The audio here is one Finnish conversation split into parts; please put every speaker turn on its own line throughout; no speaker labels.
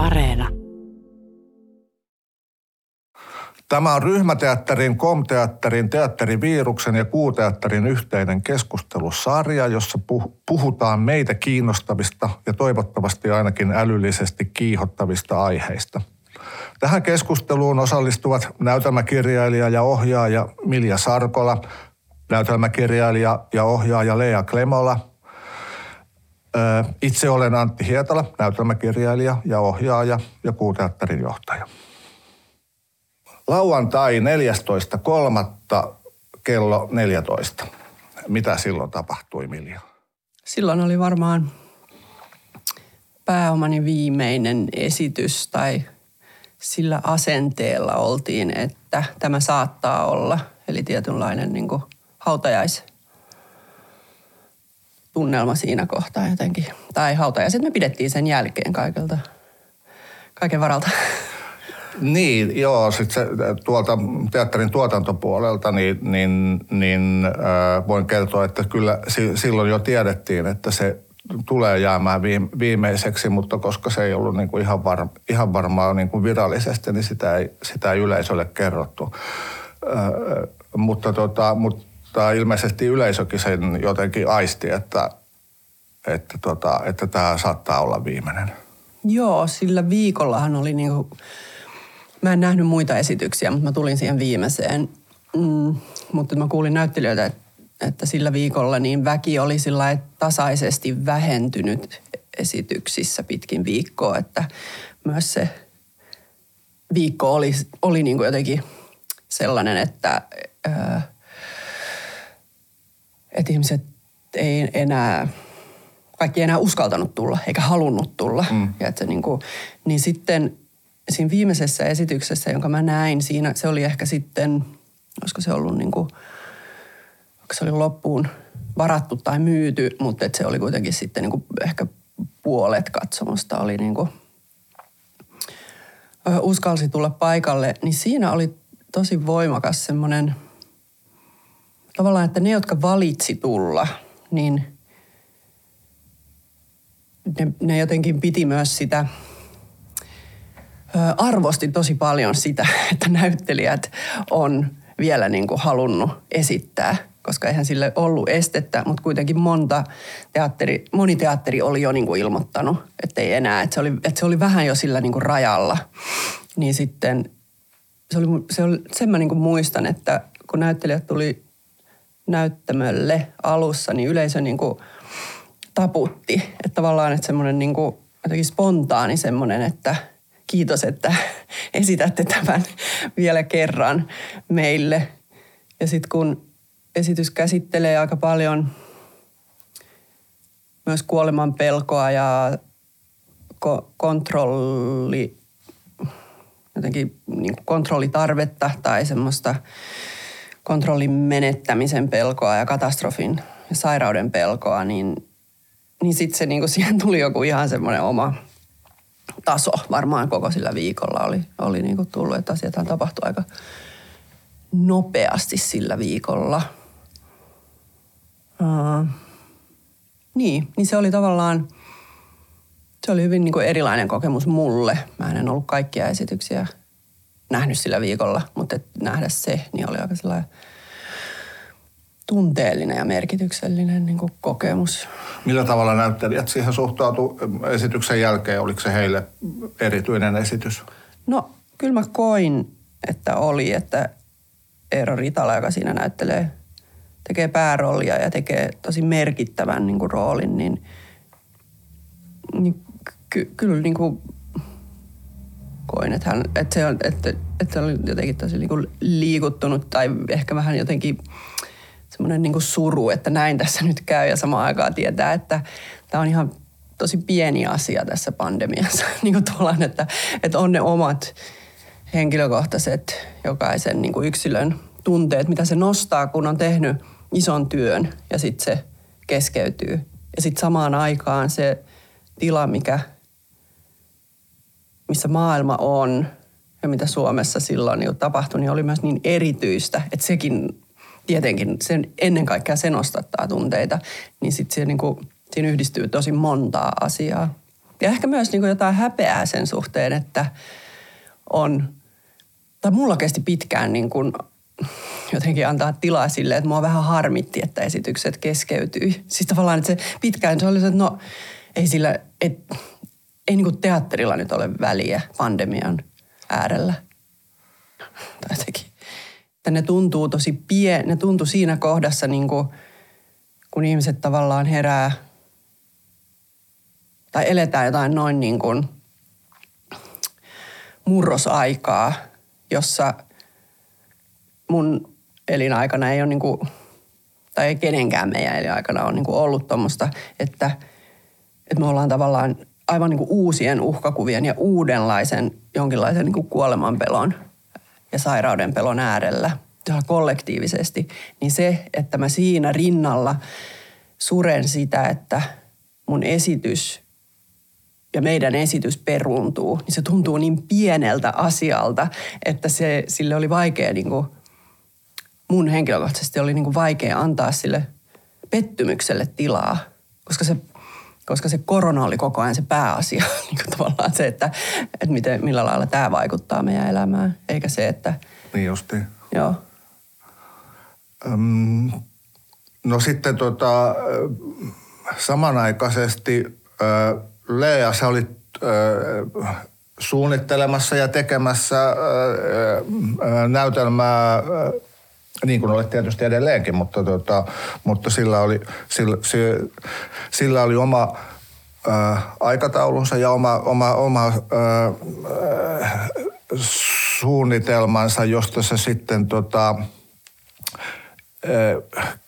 Areena.
Tämä on ryhmäteatterin, komteatterin, teatteriviiruksen ja kuuteatterin yhteinen keskustelusarja, jossa puhutaan meitä kiinnostavista ja toivottavasti ainakin älyllisesti kiihottavista aiheista. Tähän keskusteluun osallistuvat näytelmäkirjailija ja ohjaaja Milja Sarkola, näytelmäkirjailija ja ohjaaja Lea Klemola – itse olen Antti Hietala, näytelmäkirjailija ja ohjaaja ja kuuteatterin johtaja. Lauantai 14.3. kello 14. Mitä silloin tapahtui, Milja?
Silloin oli varmaan pääomani viimeinen esitys tai sillä asenteella oltiin, että tämä saattaa olla, eli tietynlainen niin kuin hautajais tunnelma siinä kohtaa jotenkin. Tai hautajaiset me pidettiin sen jälkeen kaikelta, kaiken varalta.
Niin, joo, sitten se, tuolta teatterin tuotantopuolelta, niin, niin, niin äh, voin kertoa, että kyllä si, silloin jo tiedettiin, että se tulee jäämään viimeiseksi, mutta koska se ei ollut niin kuin ihan, var, ihan varmaa niin kuin virallisesti, niin sitä ei, sitä ei yleisölle kerrottu. Äh, mutta, tota, mutta ilmeisesti yleisökin sen jotenkin aisti, että, että, tota, että tämä saattaa olla viimeinen.
Joo, sillä viikollahan oli niin kuin Mä en nähnyt muita esityksiä, mutta mä tulin siihen viimeiseen. Mm, mutta mä kuulin näyttelijöitä, että, sillä viikolla niin väki oli sillä tasaisesti vähentynyt esityksissä pitkin viikkoa, että myös se viikko oli, oli niin kuin jotenkin sellainen, että, ää, että ihmiset ei enää, kaikki ei enää uskaltanut tulla eikä halunnut tulla. Mm. Ja että se niin, kuin, niin sitten siinä viimeisessä esityksessä, jonka mä näin, siinä se oli ehkä sitten, olisiko se ollut niin kuin, se oli loppuun varattu tai myyty, mutta että se oli kuitenkin sitten niin kuin ehkä puolet katsomusta oli niin kuin, uskalsi tulla paikalle, niin siinä oli tosi voimakas semmoinen, tavallaan, että ne, jotka valitsi tulla, niin ne, ne jotenkin piti myös sitä – arvosti tosi paljon sitä, että näyttelijät on vielä niin kuin halunnut esittää, koska eihän sille ollut estettä, mutta kuitenkin monta teatteri, moni teatteri oli jo niin kuin ilmoittanut, että ei enää, että se oli, että se oli vähän jo sillä niin kuin rajalla. Niin sitten se oli, se oli, sen mä niin kuin muistan, että kun näyttelijät tuli näyttämölle alussa, niin yleisö niin kuin taputti. Että tavallaan, että semmoinen niin kuin jotenkin spontaani semmoinen, että – kiitos, että esitätte tämän vielä kerran meille. Ja sitten kun esitys käsittelee aika paljon myös kuoleman pelkoa ja ko- kontrolli, jotenkin niin kontrollitarvetta tai semmoista kontrollin menettämisen pelkoa ja katastrofin ja sairauden pelkoa, niin, niin sitten se niin siihen tuli joku ihan semmoinen oma – taso varmaan koko sillä viikolla oli, oli niin kuin tullut, että asiathan tapahtui aika nopeasti sillä viikolla. Uh, niin, niin se oli tavallaan, se oli hyvin niin erilainen kokemus mulle. Mä en ollut kaikkia esityksiä nähnyt sillä viikolla, mutta et nähdä se, niin oli aika sellainen tunteellinen ja merkityksellinen niin kuin kokemus.
Millä tavalla näyttelijät siihen suhtautu esityksen jälkeen? Oliko se heille erityinen esitys?
No kyllä mä koin, että oli, että Eero Ritala, joka siinä näyttelee, tekee pääroolia ja tekee tosi merkittävän niin kuin, roolin, niin, niin ky, kyllä niin kuin, koin, että, hän, että, se, on, että, että se oli jotenkin tosi niin kuin, liikuttunut tai ehkä vähän jotenkin semmoinen niin suru, että näin tässä nyt käy ja samaan aikaan tietää, että tämä on ihan tosi pieni asia tässä pandemiassa. niin kuin tuollaan, että, että on ne omat henkilökohtaiset jokaisen niin kuin yksilön tunteet, mitä se nostaa, kun on tehnyt ison työn ja sitten se keskeytyy. Ja sitten samaan aikaan se tila, mikä, missä maailma on ja mitä Suomessa silloin niin tapahtui, niin oli myös niin erityistä, että sekin tietenkin sen, ennen kaikkea se nostattaa tunteita, niin sitten niin kuin, siinä yhdistyy tosi montaa asiaa. Ja ehkä myös niin kuin jotain häpeää sen suhteen, että on, tai mulla kesti pitkään niin kuin jotenkin antaa tilaa sille, että mua vähän harmitti, että esitykset keskeytyi. Siis tavallaan, että se pitkään se oli se, että no ei sillä, et, ei niin kuin teatterilla nyt ole väliä pandemian äärellä. Tai. Että ne tuntuu tosi pien, ne tuntuu siinä kohdassa niin kuin, kun ihmiset tavallaan herää tai eletään jotain noin niin kuin murrosaikaa, jossa mun elinaikana ei ole niin kuin, tai ei kenenkään meidän elinaikana ole niin ollut tuommoista, että, että me ollaan tavallaan aivan niin kuin uusien uhkakuvien ja uudenlaisen jonkinlaisen niin kuin kuolemanpelon ja sairauden pelon äärellä kollektiivisesti, niin se, että mä siinä rinnalla suren sitä, että mun esitys ja meidän esitys peruuntuu, niin se tuntuu niin pieneltä asialta, että se, sille oli vaikea, niin kuin, mun henkilökohtaisesti oli niin kuin vaikea antaa sille pettymykselle tilaa, koska se, koska se korona oli koko ajan se pääasia, niin kuin tavallaan se, että, että miten, millä lailla tämä vaikuttaa meidän elämään, eikä se, että...
Niin justiin.
Joo.
Öm, no sitten tota, samanaikaisesti Lea, sä olit suunnittelemassa ja tekemässä näytelmää, niin kuin olet tietysti edelleenkin, mutta, tota, mutta sillä, oli, sillä, sillä oli oma äh, aikataulunsa ja oma, oma, oma äh, äh, suunnitelmansa, josta se sitten tota, äh,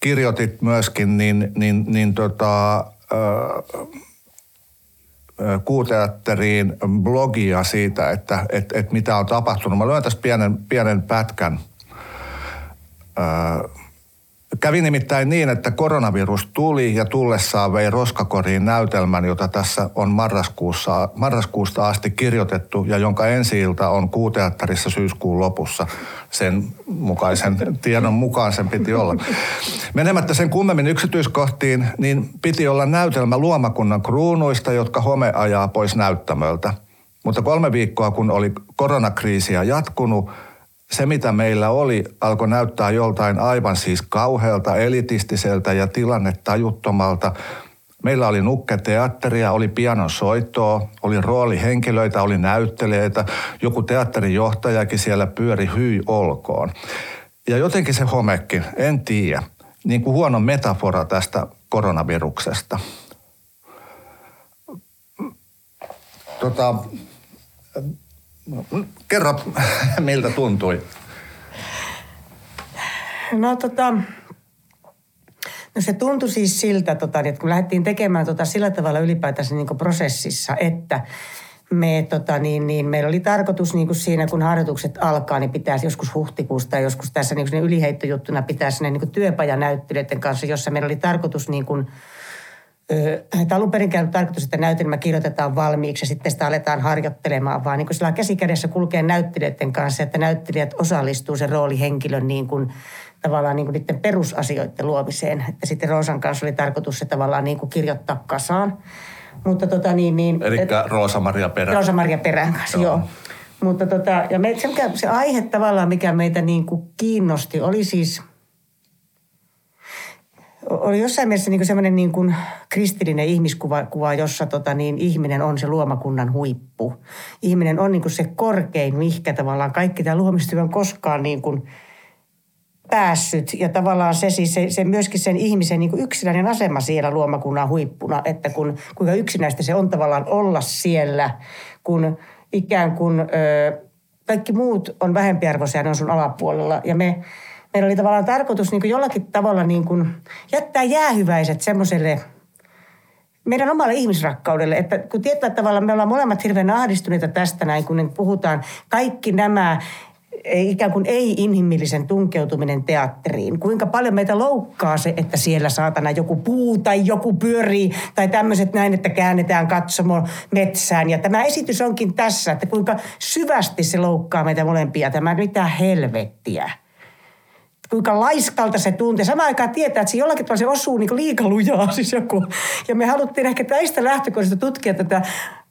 kirjoitit myöskin, niin, niin, niin tota, äh, kuuteatteriin blogia siitä, että et, et mitä on tapahtunut. Mä luen tästä pienen, pienen pätkän. Kävi nimittäin niin, että koronavirus tuli ja tullessaan vei roskakoriin näytelmän, jota tässä on marraskuussa, marraskuusta asti kirjoitettu ja jonka ensi on kuuteatterissa syyskuun lopussa sen mukaisen tiedon mukaan sen piti olla. Menemättä sen kummemmin yksityiskohtiin, niin piti olla näytelmä luomakunnan kruunuista, jotka home ajaa pois näyttämöltä. Mutta kolme viikkoa, kun oli koronakriisiä jatkunut, se mitä meillä oli alkoi näyttää joltain aivan siis kauhealta, elitistiseltä ja tilannetajuttomalta – Meillä oli nukketeatteria, oli pianon soittoa, oli roolihenkilöitä, oli näyttelijöitä. Joku teatterin johtajakin siellä pyöri hyi olkoon. Ja jotenkin se homekin, en tiedä. Niin kuin huono metafora tästä koronaviruksesta. Tota, kerro, miltä tuntui?
No tota, No se tuntui siis siltä, tota, että kun lähdettiin tekemään tota sillä tavalla ylipäätänsä niin prosessissa, että me, tota, niin, niin, meillä oli tarkoitus niin kuin siinä, kun harjoitukset alkaa, niin pitäisi joskus huhtikuusta tai joskus tässä niin yliheittojuttuna pitää sinne niin työpajanäyttelijöiden kanssa, jossa meillä oli tarkoitus niin kuin, että alun perin käynyt tarkoitus, että näytelmä kirjoitetaan valmiiksi ja sitten sitä aletaan harjoittelemaan, vaan niin kuin sillä käsikädessä kulkee näyttelijöiden kanssa, että näyttelijät osallistuu sen roolihenkilön niin kuin tavallaan niin kuin niiden perusasioiden luomiseen. Että sitten Roosan kanssa oli tarkoitus se tavallaan niin kuin kirjoittaa kasaan. Mutta tota niin, niin
Eli Roosa-Maria Perän.
Roosa-Maria Perän kanssa, joo. joo. Mutta tota, ja me, se, se aihe tavallaan, mikä meitä niin kuin kiinnosti, oli siis – oli jossain mielessä niin semmoinen niin kristillinen ihmiskuva, kuva, jossa tota niin, ihminen on se luomakunnan huippu. Ihminen on niin kuin se korkein, mihinkä tavallaan kaikki tämä luomistyö on koskaan niin kuin päässyt. Ja tavallaan se, siis se, se myöskin sen ihmisen niin kuin yksinäinen asema siellä luomakunnan huippuna, että kun, kuinka yksinäistä se on tavallaan olla siellä, kun ikään kuin ö, kaikki muut on vähempiarvoisia, ne on sun alapuolella. Ja me, meillä oli tavallaan tarkoitus niin kuin jollakin tavalla niin kuin jättää jäähyväiset semmoiselle meidän omalle ihmisrakkaudelle. Että kun tietyllä tavalla me ollaan molemmat hirveän ahdistuneita tästä näin, kun puhutaan kaikki nämä ikään kuin ei-inhimillisen tunkeutuminen teatteriin. Kuinka paljon meitä loukkaa se, että siellä saatana joku puu tai joku pyörii tai tämmöiset näin, että käännetään katsomo metsään. Ja tämä esitys onkin tässä, että kuinka syvästi se loukkaa meitä molempia. Tämä mitä helvettiä. Kuinka laiskalta se tuntee. Samaan aikaan tietää, että se jollakin tavalla se osuu niin liikalujaa siis joku. Ja me haluttiin ehkä tästä lähtökohdista tutkia tätä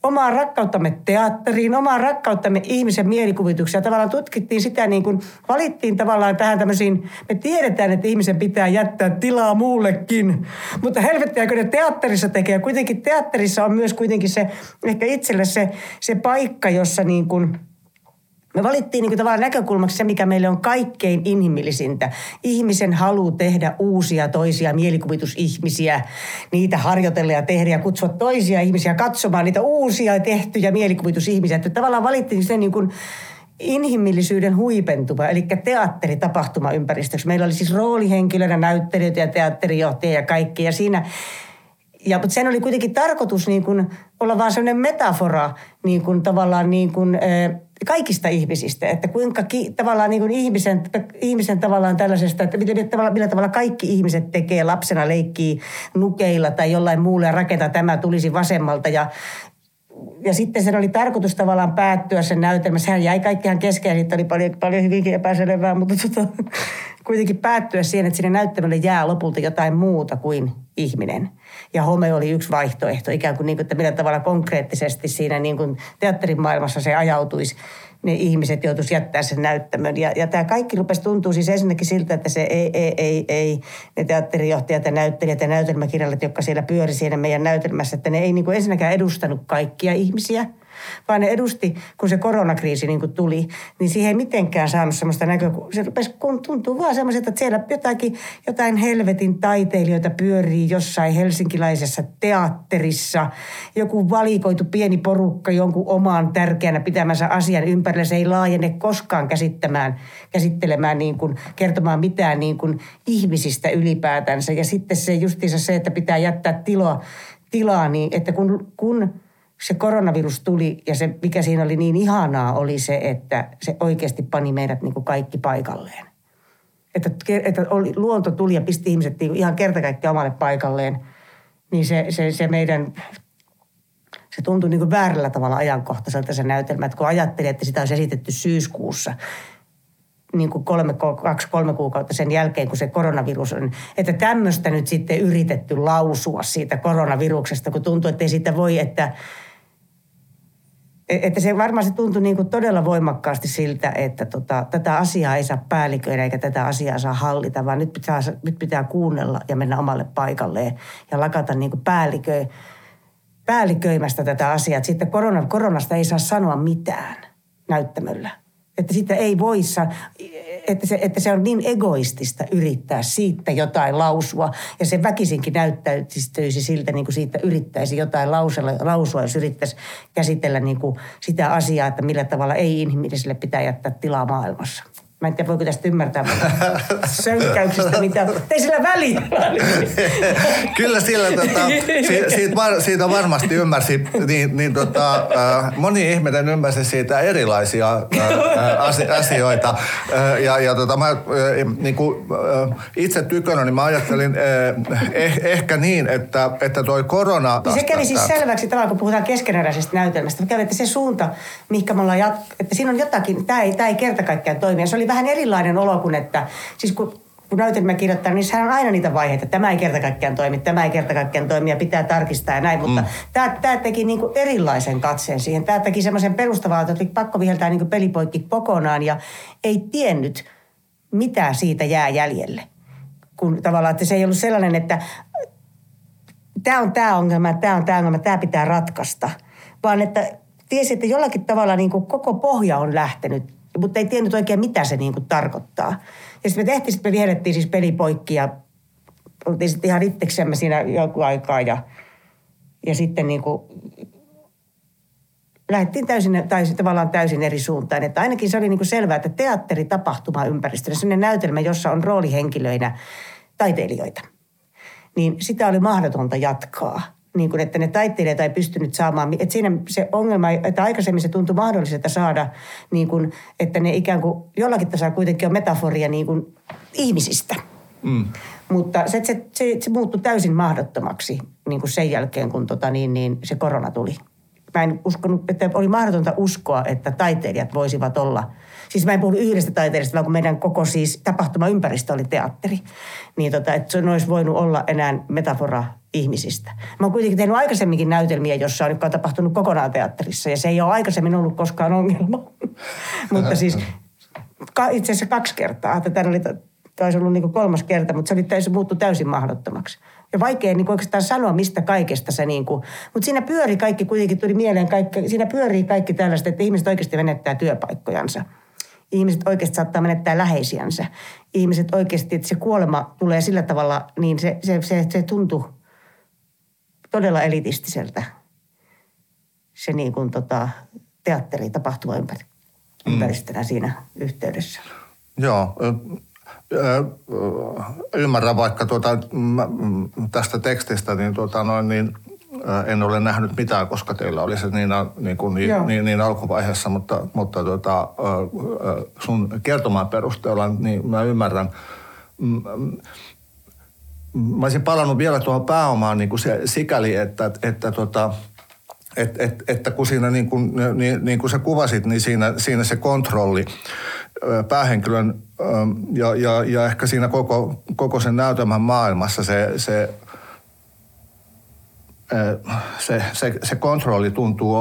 omaa rakkauttamme teatteriin, omaa rakkauttamme ihmisen mielikuvituksia. Tavallaan tutkittiin sitä niin kuin, valittiin tavallaan tähän tämmöisiin, me tiedetään, että ihmisen pitää jättää tilaa muullekin. Mutta helvettiäkö ne teatterissa tekee. Kuitenkin teatterissa on myös kuitenkin se, ehkä itselle se, se paikka, jossa niin kuin, me valittiin niin kuin tavallaan näkökulmaksi se, mikä meille on kaikkein inhimillisintä. Ihmisen halu tehdä uusia toisia mielikuvitusihmisiä, niitä harjoitella ja tehdä ja kutsua toisia ihmisiä katsomaan niitä uusia tehtyjä mielikuvitusihmisiä. Että tavallaan valittiin sen niin kuin inhimillisyyden huipentuma, eli teatteri ympäristöksi. Meillä oli siis roolihenkilöitä, näyttelijöitä ja teatterijohtajia ja kaikki. Ja siinä ja, mutta sen oli kuitenkin tarkoitus niin kuin olla vaan sellainen metafora niin kuin tavallaan niin kuin, kaikista ihmisistä, että kuinka ki, tavallaan niin kuin ihmisen, ihmisen tavallaan tällaisesta, että millä tavalla, millä tavalla kaikki ihmiset tekee lapsena leikkii nukeilla tai jollain muulla ja rakentaa tämä tulisi vasemmalta ja ja sitten sen oli tarkoitus tavallaan päättyä sen näytelmä. Sehän jäi kaikkihan kesken, sitten oli paljon, paljon hyvinkin epäselvää, mutta tota, kuitenkin päättyä siihen, että sinne näyttämölle jää lopulta jotain muuta kuin ihminen. Ja home oli yksi vaihtoehto, ikään kuin, niin kuin että millä tavalla konkreettisesti siinä niin kuin teatterin maailmassa se ajautuisi ne ihmiset joutuisi jättää sen näyttämön. Ja, ja tämä kaikki rupesi tuntuu siis ensinnäkin siltä, että se ei, ei, ei, ei ne teatterijohtajat ja näyttelijät ja näytelmäkirjailijat, jotka siellä pyöri siinä meidän näytelmässä, että ne ei niin kuin ensinnäkään edustanut kaikkia ihmisiä – vaan ne edusti, kun se koronakriisi niin kuin tuli, niin siihen ei mitenkään saanut semmoista näkökulmaa. Se rupesi, kun tuntuu vaan semmoiselta, että siellä jotakin, jotain helvetin taiteilijoita pyörii jossain helsinkiläisessä teatterissa. Joku valikoitu pieni porukka jonkun omaan tärkeänä pitämänsä asian ympärillä. Se ei laajene koskaan käsittämään, käsittelemään niin kuin, kertomaan mitään niin kuin ihmisistä ylipäätänsä. Ja sitten se justiinsa se, että pitää jättää tilaa, tilaa niin että kun, kun se koronavirus tuli ja se, mikä siinä oli niin ihanaa, oli se, että se oikeasti pani meidät niin kuin kaikki paikalleen. Että, että oli, luonto tuli ja pisti ihmiset niin ihan kertakaikkiaan omalle paikalleen. Niin se, se, se meidän, se tuntui niin kuin väärällä tavalla ajankohtaiselta se näytelmä. Että kun ajattelin, että sitä olisi esitetty syyskuussa, niin kuin kolme, kaksi, kolme kuukautta sen jälkeen, kun se koronavirus on. Että tämmöistä nyt sitten yritetty lausua siitä koronaviruksesta, kun tuntuu, että ei siitä voi, että E, että se varmaan se tuntui niin kuin todella voimakkaasti siltä, että tota, tätä asiaa ei saa päälliköidä eikä tätä asiaa saa hallita, vaan nyt pitää, nyt pitää kuunnella ja mennä omalle paikalleen ja lakata niin kuin päällikö, päälliköimästä tätä asiaa. Että sitten korona, koronasta ei saa sanoa mitään näyttämöllä. Että sitä ei voi sanoa että se, että se on niin egoistista yrittää siitä jotain lausua. Ja se väkisinkin näyttäytyisi siltä, niin kuin siitä yrittäisi jotain lausella, lausua, jos yrittäisi käsitellä niin kuin sitä asiaa, että millä tavalla ei-inhimilliselle pitää jättää tilaa maailmassa. Mä en tiedä, voiko tästä ymmärtää sönkäyksestä, mitä... Ei sillä väliä.
Kyllä sillä, tota, si, siitä, var, siitä varmasti ymmärsi, niin, niin tota, äh, moni ihminen ymmärsi siitä erilaisia äh, asioita. Äh, ja, ja tota, mä, äh, niin kuin, äh, itse tykönä, niin mä ajattelin äh, eh, ehkä niin, että, että toi korona...
Niin se kävi siis selväksi tavallaan, kun puhutaan keskeneräisestä näytelmästä. Mä kävin, että se suunta, mihinkä me ollaan jat- että siinä on jotakin, tämä ei, tämä ei kerta kaikkiaan toimi. Se oli vähän erilainen olo kuin että, siis kun kun näytelmä kirjoittaa, niin sehän on aina niitä vaiheita. Tämä ei kerta kaikkiaan toimi, tämä ei kerta kaikkiaan toimi ja pitää tarkistaa ja näin. Mutta mm. tämä, tämä teki niin kuin erilaisen katseen siihen. Tämä teki semmoisen perustavaa, että oli pakko viheltää niin pelipoikki kokonaan ja ei tiennyt, mitä siitä jää jäljelle. Kun tavallaan, että se ei ollut sellainen, että tämä on tämä ongelma, tämä on tämä ongelma, tämä pitää ratkaista. Vaan että tiesi, että jollakin tavalla niin kuin koko pohja on lähtenyt mutta ei tiennyt oikein, mitä se niin kuin tarkoittaa. Ja sitten me tehtiin, sitten me viedettiin siis peli poikki ja oltiin sitten ihan itseksemme siinä joku aikaa ja, ja sitten niin kuin lähdettiin täysin, tai tavallaan täysin eri suuntaan. Että ainakin se oli niin kuin selvää, että teatteri tapahtuma ympäristössä, sellainen näytelmä, jossa on roolihenkilöinä taiteilijoita, niin sitä oli mahdotonta jatkaa niin kuin, että ne taiteilijat ei pystynyt saamaan. Että siinä se ongelma, että aikaisemmin se tuntui mahdolliselta saada, niin kuin, että ne ikään kuin jollakin tasolla kuitenkin on metaforia niin kuin ihmisistä. Mm. Mutta se, se, se, se muuttui täysin mahdottomaksi niin kuin sen jälkeen, kun tota, niin, niin, se korona tuli. Mä en uskonut, että oli mahdotonta uskoa, että taiteilijat voisivat olla – siis mä en puhu yhdestä taiteilijasta, vaan kun meidän koko siis tapahtumaympäristö oli teatteri, niin tota, että se olisi voinut olla enää metafora ihmisistä. Mä oon kuitenkin tehnyt aikaisemminkin näytelmiä, jossa on, on tapahtunut kokonaan teatterissa, ja se ei ole aikaisemmin ollut koskaan ongelma. mutta siis itse asiassa kaksi kertaa. Tätä oli taisi ollut niin kolmas kerta, mutta se oli täysin, muuttu täysin mahdottomaksi. Ja vaikea niin oikeastaan sanoa, mistä kaikesta se niin kuin, mutta siinä pyörii kaikki, kuitenkin tuli mieleen kaikki, siinä pyörii kaikki tällaista, että ihmiset oikeasti menettää työpaikkojansa ihmiset oikeasti saattaa menettää läheisiänsä. Ihmiset oikeasti, että se kuolema tulee sillä tavalla, niin se, se, se, se tuntuu todella elitistiseltä. Se niin kuin tota, teatteri tapahtuma ympäri, mm. ympäristönä siinä yhteydessä.
Joo, ymmärrän vaikka tuota, tästä tekstistä, niin, tuota, noin, niin en ole nähnyt mitään, koska teillä oli se niin, niin, kuin, niin, niin, niin alkuvaiheessa, mutta, mutta tota, sun kertomaan perusteella niin mä ymmärrän. Mä olisin palannut vielä tuohon pääomaan niin kuin se, sikäli, että, että, tota, et, et, että kun siinä niin kuin, niin, niin kuin sä kuvasit, niin siinä, siinä se kontrolli päähenkilön ja, ja, ja ehkä siinä koko, koko sen näytelmän maailmassa se, se se, se, se kontrolli tuntuu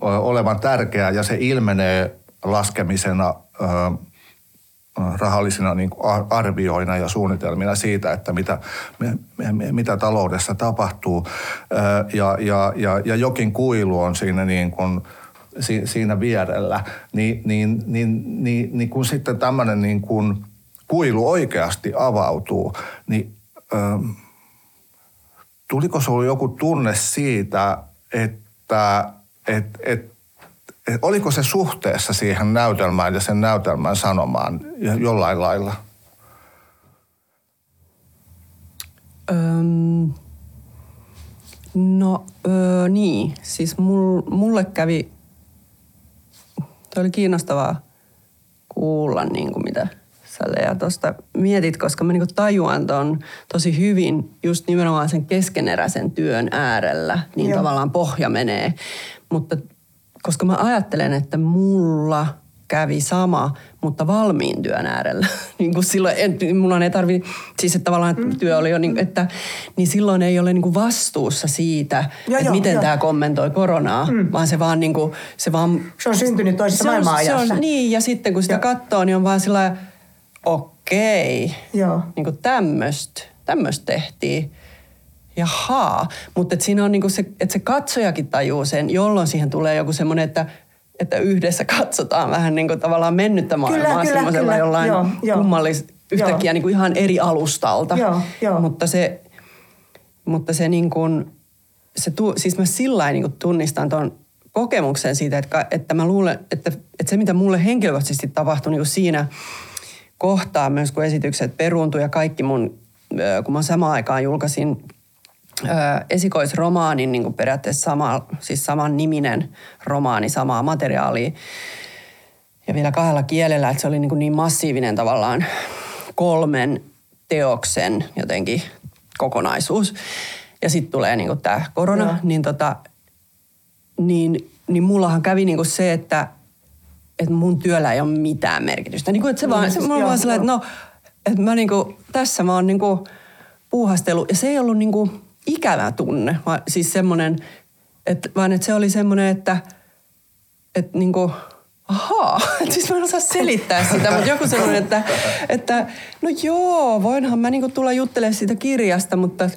olevan tärkeää ja se ilmenee laskemisena rahallisina niin arvioina ja suunnitelmina siitä, että mitä, mitä taloudessa tapahtuu. Ja, ja, ja, ja jokin kuilu on siinä, niin kuin, siinä vierellä. Niin, niin, niin, niin, niin kun sitten tämmöinen niin kuin kuilu oikeasti avautuu, niin tuliko sinulle joku tunne siitä, että et, et, et, oliko se suhteessa siihen näytelmään ja sen näytelmän sanomaan jollain lailla?
Öm, no öö, niin, siis mul, mulle kävi, toi oli kiinnostavaa kuulla niin kuin mitä – ja tuosta mietit, koska mä niinku tajuan ton tosi hyvin just nimenomaan sen keskeneräisen työn äärellä, niin Joo. tavallaan pohja menee. Mutta koska mä ajattelen, että mulla kävi sama, mutta valmiin työn äärellä. niin kuin silloin, en, mulla ei tarvi, siis että tavallaan että työ oli jo, niin, että, niin silloin ei ole niin kuin vastuussa siitä, että joo, miten jo. tämä kommentoi koronaa, mm. vaan se vaan niin kuin, se vaan...
Se on syntynyt toisessa maailmanajassa.
niin, ja sitten kun sitä katsoo, niin on vaan sillä okei, Joo. niin kuin tämmöistä tämmöst tehtiin. Jaha, mutta siinä on niinku se, että se katsojakin tajuu sen, jolloin siihen tulee joku semmoinen, että, että yhdessä katsotaan vähän niin kuin tavallaan mennyttä maailmaa kyllä, semmoisella kyllä, jollain joo, kummallis, yhtäkkiä niin kuin ihan eri alustalta. Joo, joo. Mutta se, mutta se niin kuin, se tu, siis mä sillä niin tunnistan tuon kokemuksen siitä, että, että mä luulen, että, että se mitä mulle henkilökohtaisesti tapahtui niin kuin siinä – kohtaa myös, kun esitykset peruuntui ja kaikki mun, kun mä samaan aikaan julkaisin esikoisromaanin, niin kuin periaatteessa sama, siis saman niminen romaani, samaa materiaalia. Ja vielä kahdella kielellä, että se oli niin, kuin niin massiivinen tavallaan kolmen teoksen jotenkin kokonaisuus. Ja sitten tulee niin tämä korona, niin, tota, niin, niin mullahan kävi niin kuin se, että että mun työllä ei ole mitään merkitystä. Niin kuin, että se vaan, se, mä vaan sellainen, että no, että mä niin kuin, tässä mä oon niin kuin puuhastelu. Ja se ei ollut niin kuin ikävä tunne, vaan siis semmoinen, että, vaan että se oli semmoinen, että, että niin kuin, ahaa, siis mä en osaa selittää sitä, mutta joku semmoinen, että, että no joo, voinhan mä niinku tulla juttelemaan siitä kirjasta, mutta,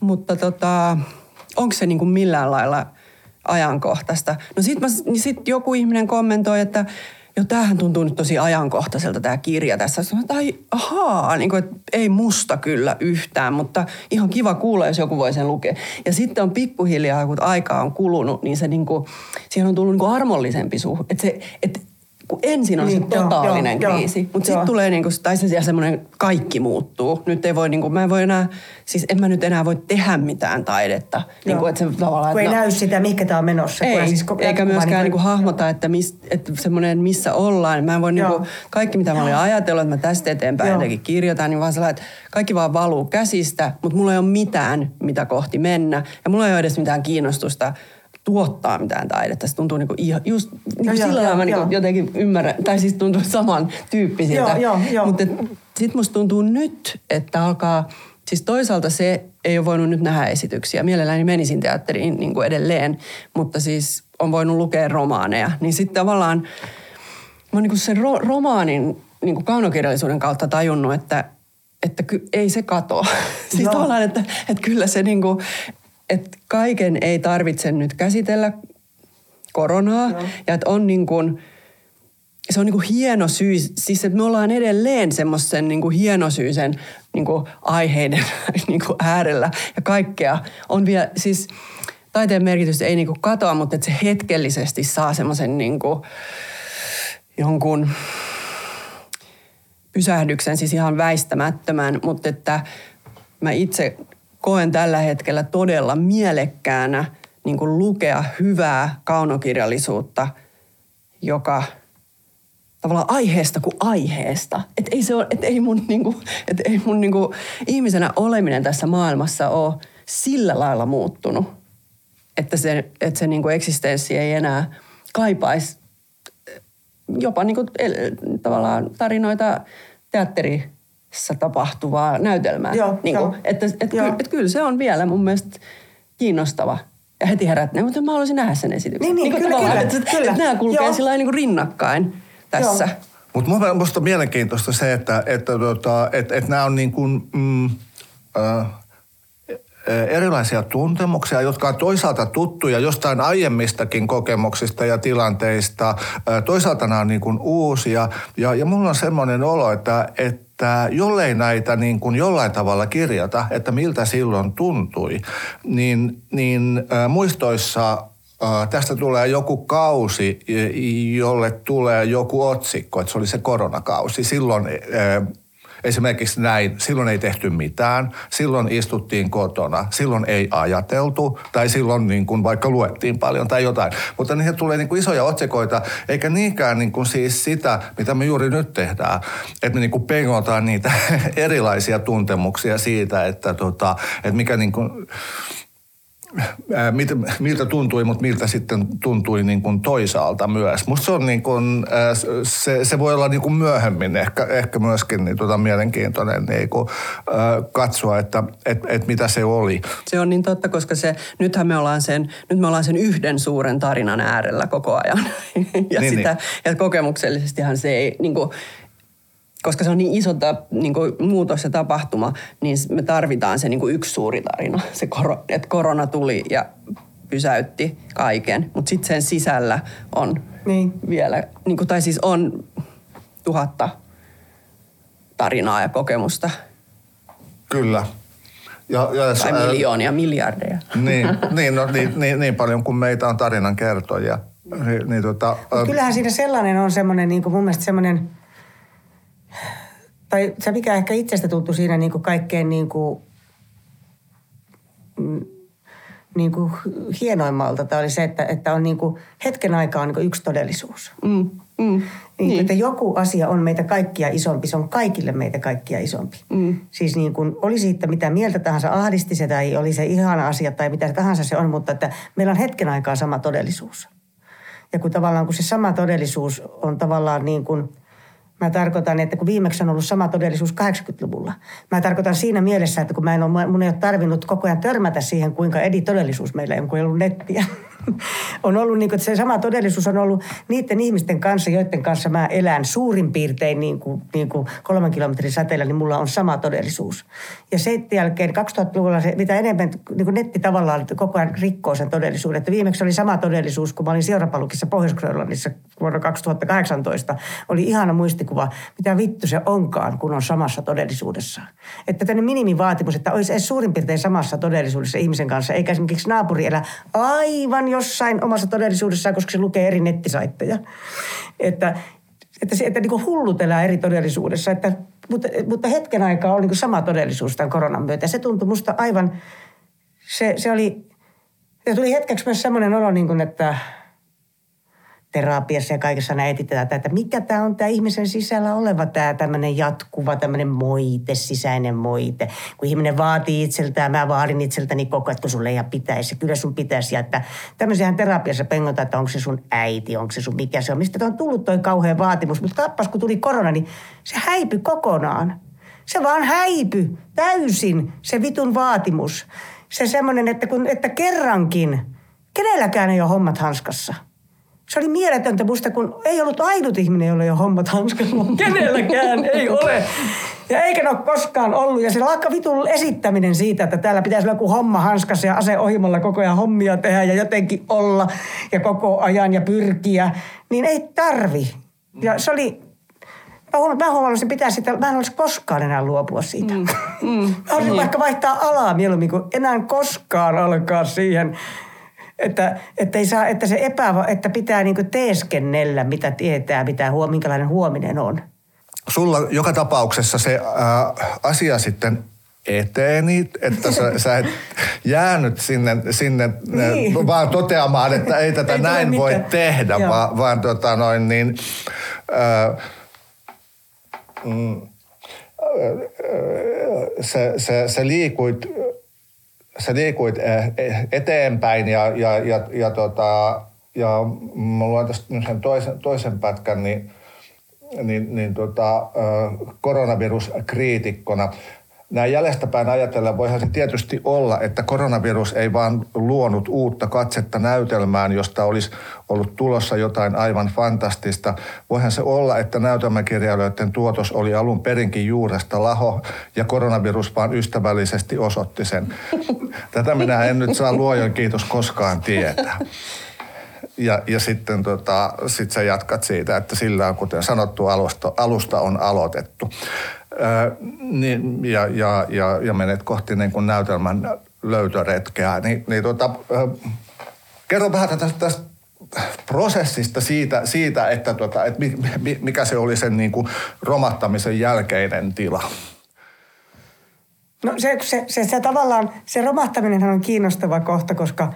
mutta tota, onko se niinku millään lailla – ajankohtaista. No sitten niin sit joku ihminen kommentoi, että jo tämähän tuntuu nyt tosi ajankohtaiselta tämä kirja tässä. Tai ahaa, niin kuin, että ei musta kyllä yhtään, mutta ihan kiva kuulla, jos joku voi sen lukea. Ja sitten on pikkuhiljaa, kun aikaa on kulunut, niin se niin kuin, siihen on tullut niin kuin armollisempi suhde. Että se, että kun ensin on niin, se totaalinen joo, kriisi, mutta sitten tulee niinku, tai se semmoinen kaikki muuttuu. Nyt ei voi, niinku, mä en voi enää, siis en mä nyt enää voi tehdä mitään taidetta. Niinku, että se tavallaan,
kun
ei
no, näy sitä, mikä tämä on menossa.
Ei,
siis
eikä myöskään niinku, niinku hahmota, että, mis, että semmoinen missä ollaan. Mä en voi niinku, kaikki mitä mä olin ajatellut, että mä tästä eteenpäin joo. jotenkin kirjoitan, niin vaan sellainen, että kaikki vaan valuu käsistä, mutta mulla ei ole mitään, mitä kohti mennä. Ja mulla ei ole edes mitään kiinnostusta tuottaa mitään taidetta. Se tuntuu niinku ihan, just niinku
Joo,
sillä lailla mä niinku jotenkin ymmärrän, tai siis tuntuu saman tyyppisiltä.
Joo, joo, joo.
Mutta sitten musta tuntuu nyt, että alkaa, siis toisaalta se ei ole voinut nyt nähdä esityksiä. Mielelläni menisin teatteriin niin kuin edelleen, mutta siis on voinut lukea romaaneja. Niin sitten tavallaan mä oon niin sen ro- romaanin niin kuin kaunokirjallisuuden kautta tajunnut, että, että ky- ei se katoa. siis
Joo.
tavallaan, että, että kyllä se niin kuin, että kaiken ei tarvitse nyt käsitellä koronaa.
Joo.
Ja että on niin kuin, se on niin kuin hieno syy, siis että me ollaan edelleen semmoisen niin kuin hienosyisen niin kuin aiheiden niin kuin äärellä ja kaikkea on vielä, siis taiteen merkitys ei niin kuin katoa, mutta että se hetkellisesti saa semmoisen niin kuin jonkun pysähdyksen, siis ihan väistämättömän, mutta että mä itse koen tällä hetkellä todella mielekkäänä niin kuin lukea hyvää kaunokirjallisuutta, joka tavallaan aiheesta kuin aiheesta. Että ei, se ole, et ei mun, niinku, et ei mun niinku, ihmisenä oleminen tässä maailmassa ole sillä lailla muuttunut, että se, että se niinku eksistenssi ei enää kaipaisi jopa niinku, el, tavallaan tarinoita teatterissa tapahtuvaa näytelmää.
Joo,
niinku,
joo.
että, että,
Joo.
kyllä, että kyllä se on vielä mun mielestä kiinnostava. Ja heti herättää, mutta mä haluaisin nähdä sen esityksen.
Niin, niin,
Niinku
kyllä, kyllä,
että,
kyllä.
Että nämä kulkee
Joo.
sillä niinku rinnakkain tässä.
Mutta minusta on mielenkiintoista se, että, että, tota, että, että nämä on niin kuin, mm, äh, erilaisia tuntemuksia, jotka on toisaalta tuttuja jostain aiemmistakin kokemuksista ja tilanteista. Äh, Toisaalta nämä on niin kuin uusia. Ja, ja mulla on semmoinen olo, että, että jollei näitä niin kuin jollain tavalla kirjata, että miltä silloin tuntui, niin, niin äh, muistoissa tästä tulee joku kausi, jolle tulee joku otsikko, että se oli se koronakausi. Silloin esimerkiksi näin, silloin ei tehty mitään, silloin istuttiin kotona, silloin ei ajateltu tai silloin niin kuin vaikka luettiin paljon tai jotain. Mutta niihin tulee niin kuin isoja otsikoita, eikä niinkään niin kuin siis sitä, mitä me juuri nyt tehdään, että me niin kuin pengotaan niitä erilaisia tuntemuksia siitä, että, tota, että mikä niin kuin, ää, mit, miltä tuntui, mutta miltä sitten tuntui niin kuin toisaalta myös. Musta se on niin kuin, se, se voi olla niin kuin myöhemmin ehkä, ehkä myöskin niin tota mielenkiintoinen niin kuin, katsoa, että et, et mitä se oli.
Se on niin totta, koska se, nythän me ollaan sen, nyt me ollaan sen yhden suuren tarinan äärellä koko ajan. ja,
Niin,
sitä, ja kokemuksellisestihan se ei, niin kuin, koska se on niin iso ta, niin kuin muutos ja tapahtuma, niin me tarvitaan se niin kuin yksi suuri tarina. Se, koro, että korona tuli ja pysäytti kaiken, mutta sitten sen sisällä on
Niin.
vielä, niin kuin, tai siis on tuhatta tarinaa ja kokemusta,
Kyllä. Ja, ja,
tai
ää,
miljoonia, miljardeja.
Niin, niin, no, niin, niin, niin paljon kuin meitä on tarinan kertoja. Niin, niin, tota,
Mut kyllähän siinä sellainen on semmoinen, niin kuin mun mielestä semmoinen, tai se mikä ehkä itsestä tuntui siinä niin kuin kaikkein niin kuin, mm, niin kuin hienoimmalta, tai oli se, että, että on niin kuin, hetken aikaa on niin kuin yksi todellisuus.
Mm, mm,
Niin, niin. Että joku asia on meitä kaikkia isompi, se on kaikille meitä kaikkia isompi.
Mm.
Siis niin kuin, oli siitä mitä mieltä tahansa, ahdisti se tai oli se ihana asia tai mitä tahansa se on, mutta että meillä on hetken aikaa sama todellisuus. Ja kun tavallaan kun se sama todellisuus on tavallaan niin kuin, mä tarkoitan, että kun viimeksi on ollut sama todellisuus 80-luvulla. Mä tarkoitan siinä mielessä, että kun mä en ole, mun ei ole tarvinnut koko ajan törmätä siihen, kuinka edi todellisuus meillä on, kun ei ollut nettiä. on ollut niin kuin, että se sama todellisuus on ollut niiden ihmisten kanssa, joiden kanssa mä elän suurin piirtein niin kuin, niin kuin kolmen kilometrin säteellä, niin mulla on sama todellisuus. Ja sen jälkeen 2000-luvulla se, mitä enemmän niin kuin netti tavallaan koko ajan rikkoo sen todellisuuden. Että viimeksi oli sama todellisuus, kun mä olin seurapalukissa Pohjois-Grönlannissa vuonna 2018. Oli ihana muistikuva, mitä vittu se onkaan, kun on samassa todellisuudessa. Että tämmöinen minimivaatimus, että olisi edes suurin piirtein samassa todellisuudessa ihmisen kanssa, eikä esimerkiksi naapuri elä aivan jossain omassa todellisuudessaan, koska se lukee eri nettisaitteja. Että, että, se, että niin kuin hullut elää eri todellisuudessa, että, mutta, mutta hetken aikaa on niin sama todellisuus tämän koronan myötä. Se tuntui musta aivan, se, se oli, ja tuli hetkeksi myös semmoinen olo, niin kuin, että, terapiassa ja kaikessa näin etsitään, että mikä tämä on tämä ihmisen sisällä oleva tämä tämmöinen jatkuva, tämmöinen moite, sisäinen moite. Kun ihminen vaatii itseltään, mä vaadin itseltäni koko ajan, kun sulle ei pitäisi, kyllä sun pitäisi. Ja että tämmöisiähän terapiassa pengotaan, että onko se sun äiti, onko se sun mikä se on. Mistä on tullut toi kauhean vaatimus. Mutta kappas, kun tuli korona, niin se häipy kokonaan. Se vaan häipy täysin, se vitun vaatimus. Se semmoinen, että, kun, että kerrankin, kenelläkään ei ole hommat hanskassa – se oli mieletöntä musta, kun ei ollut ainut ihminen, jolla ei ole hommat hanskassa. Kenelläkään ei ole. Ja eikä ne ole koskaan ollut. Ja se lakka vitun esittäminen siitä, että täällä pitäisi olla joku homma hanskassa ja ase ohimolla koko ajan hommia tehdä ja jotenkin olla ja koko ajan ja pyrkiä, niin ei tarvi. Ja se oli, mä huomannut, että pitää sitä, mä en olisi koskaan enää luopua siitä. Mm, mm, mä olisin niin. vaikka vaihtaa alaa mieluummin, kun enää koskaan alkaa siihen että, että, ei saa, että se epä, että pitää niin teeskennellä, mitä tietää, mitä minkälainen huominen on.
Sulla joka tapauksessa se äh, asia sitten eteeni, että sä, sä et jäänyt sinne, sinne niin. vaan toteamaan, että ei tätä ei näin voi mitään. tehdä, vaan, vaan tota noin niin, äh, mm, se, se, se liikuit sä liikuit eh, eh, eteenpäin ja, ja, ja, ja, tota, ja mä luen tästä sen toisen, toisen pätkän, niin, niin, niin tota, koronaviruskriitikkona näin jäljestäpäin ajatellen voihan se tietysti olla, että koronavirus ei vaan luonut uutta katsetta näytelmään, josta olisi ollut tulossa jotain aivan fantastista. Voihan se olla, että näytelmäkirjailijoiden tuotos oli alun perinkin juuresta laho ja koronavirus vaan ystävällisesti osoitti sen. Tätä minä en nyt saa luojan kiitos koskaan tietää. Ja, ja sitten tota, sit sä jatkat siitä, että sillä on, kuten sanottu, alusta, alusta on aloitettu niin, ja, ja, ja, ja menet kohti niin kuin näytelmän löytöretkeä. Niin, niin tota, kerro vähän tästä, tästä prosessista siitä, siitä että, tota, että mikä se oli sen niin kuin romahtamisen jälkeinen tila.
No se, se, se, se tavallaan, se romahtaminen on kiinnostava kohta, koska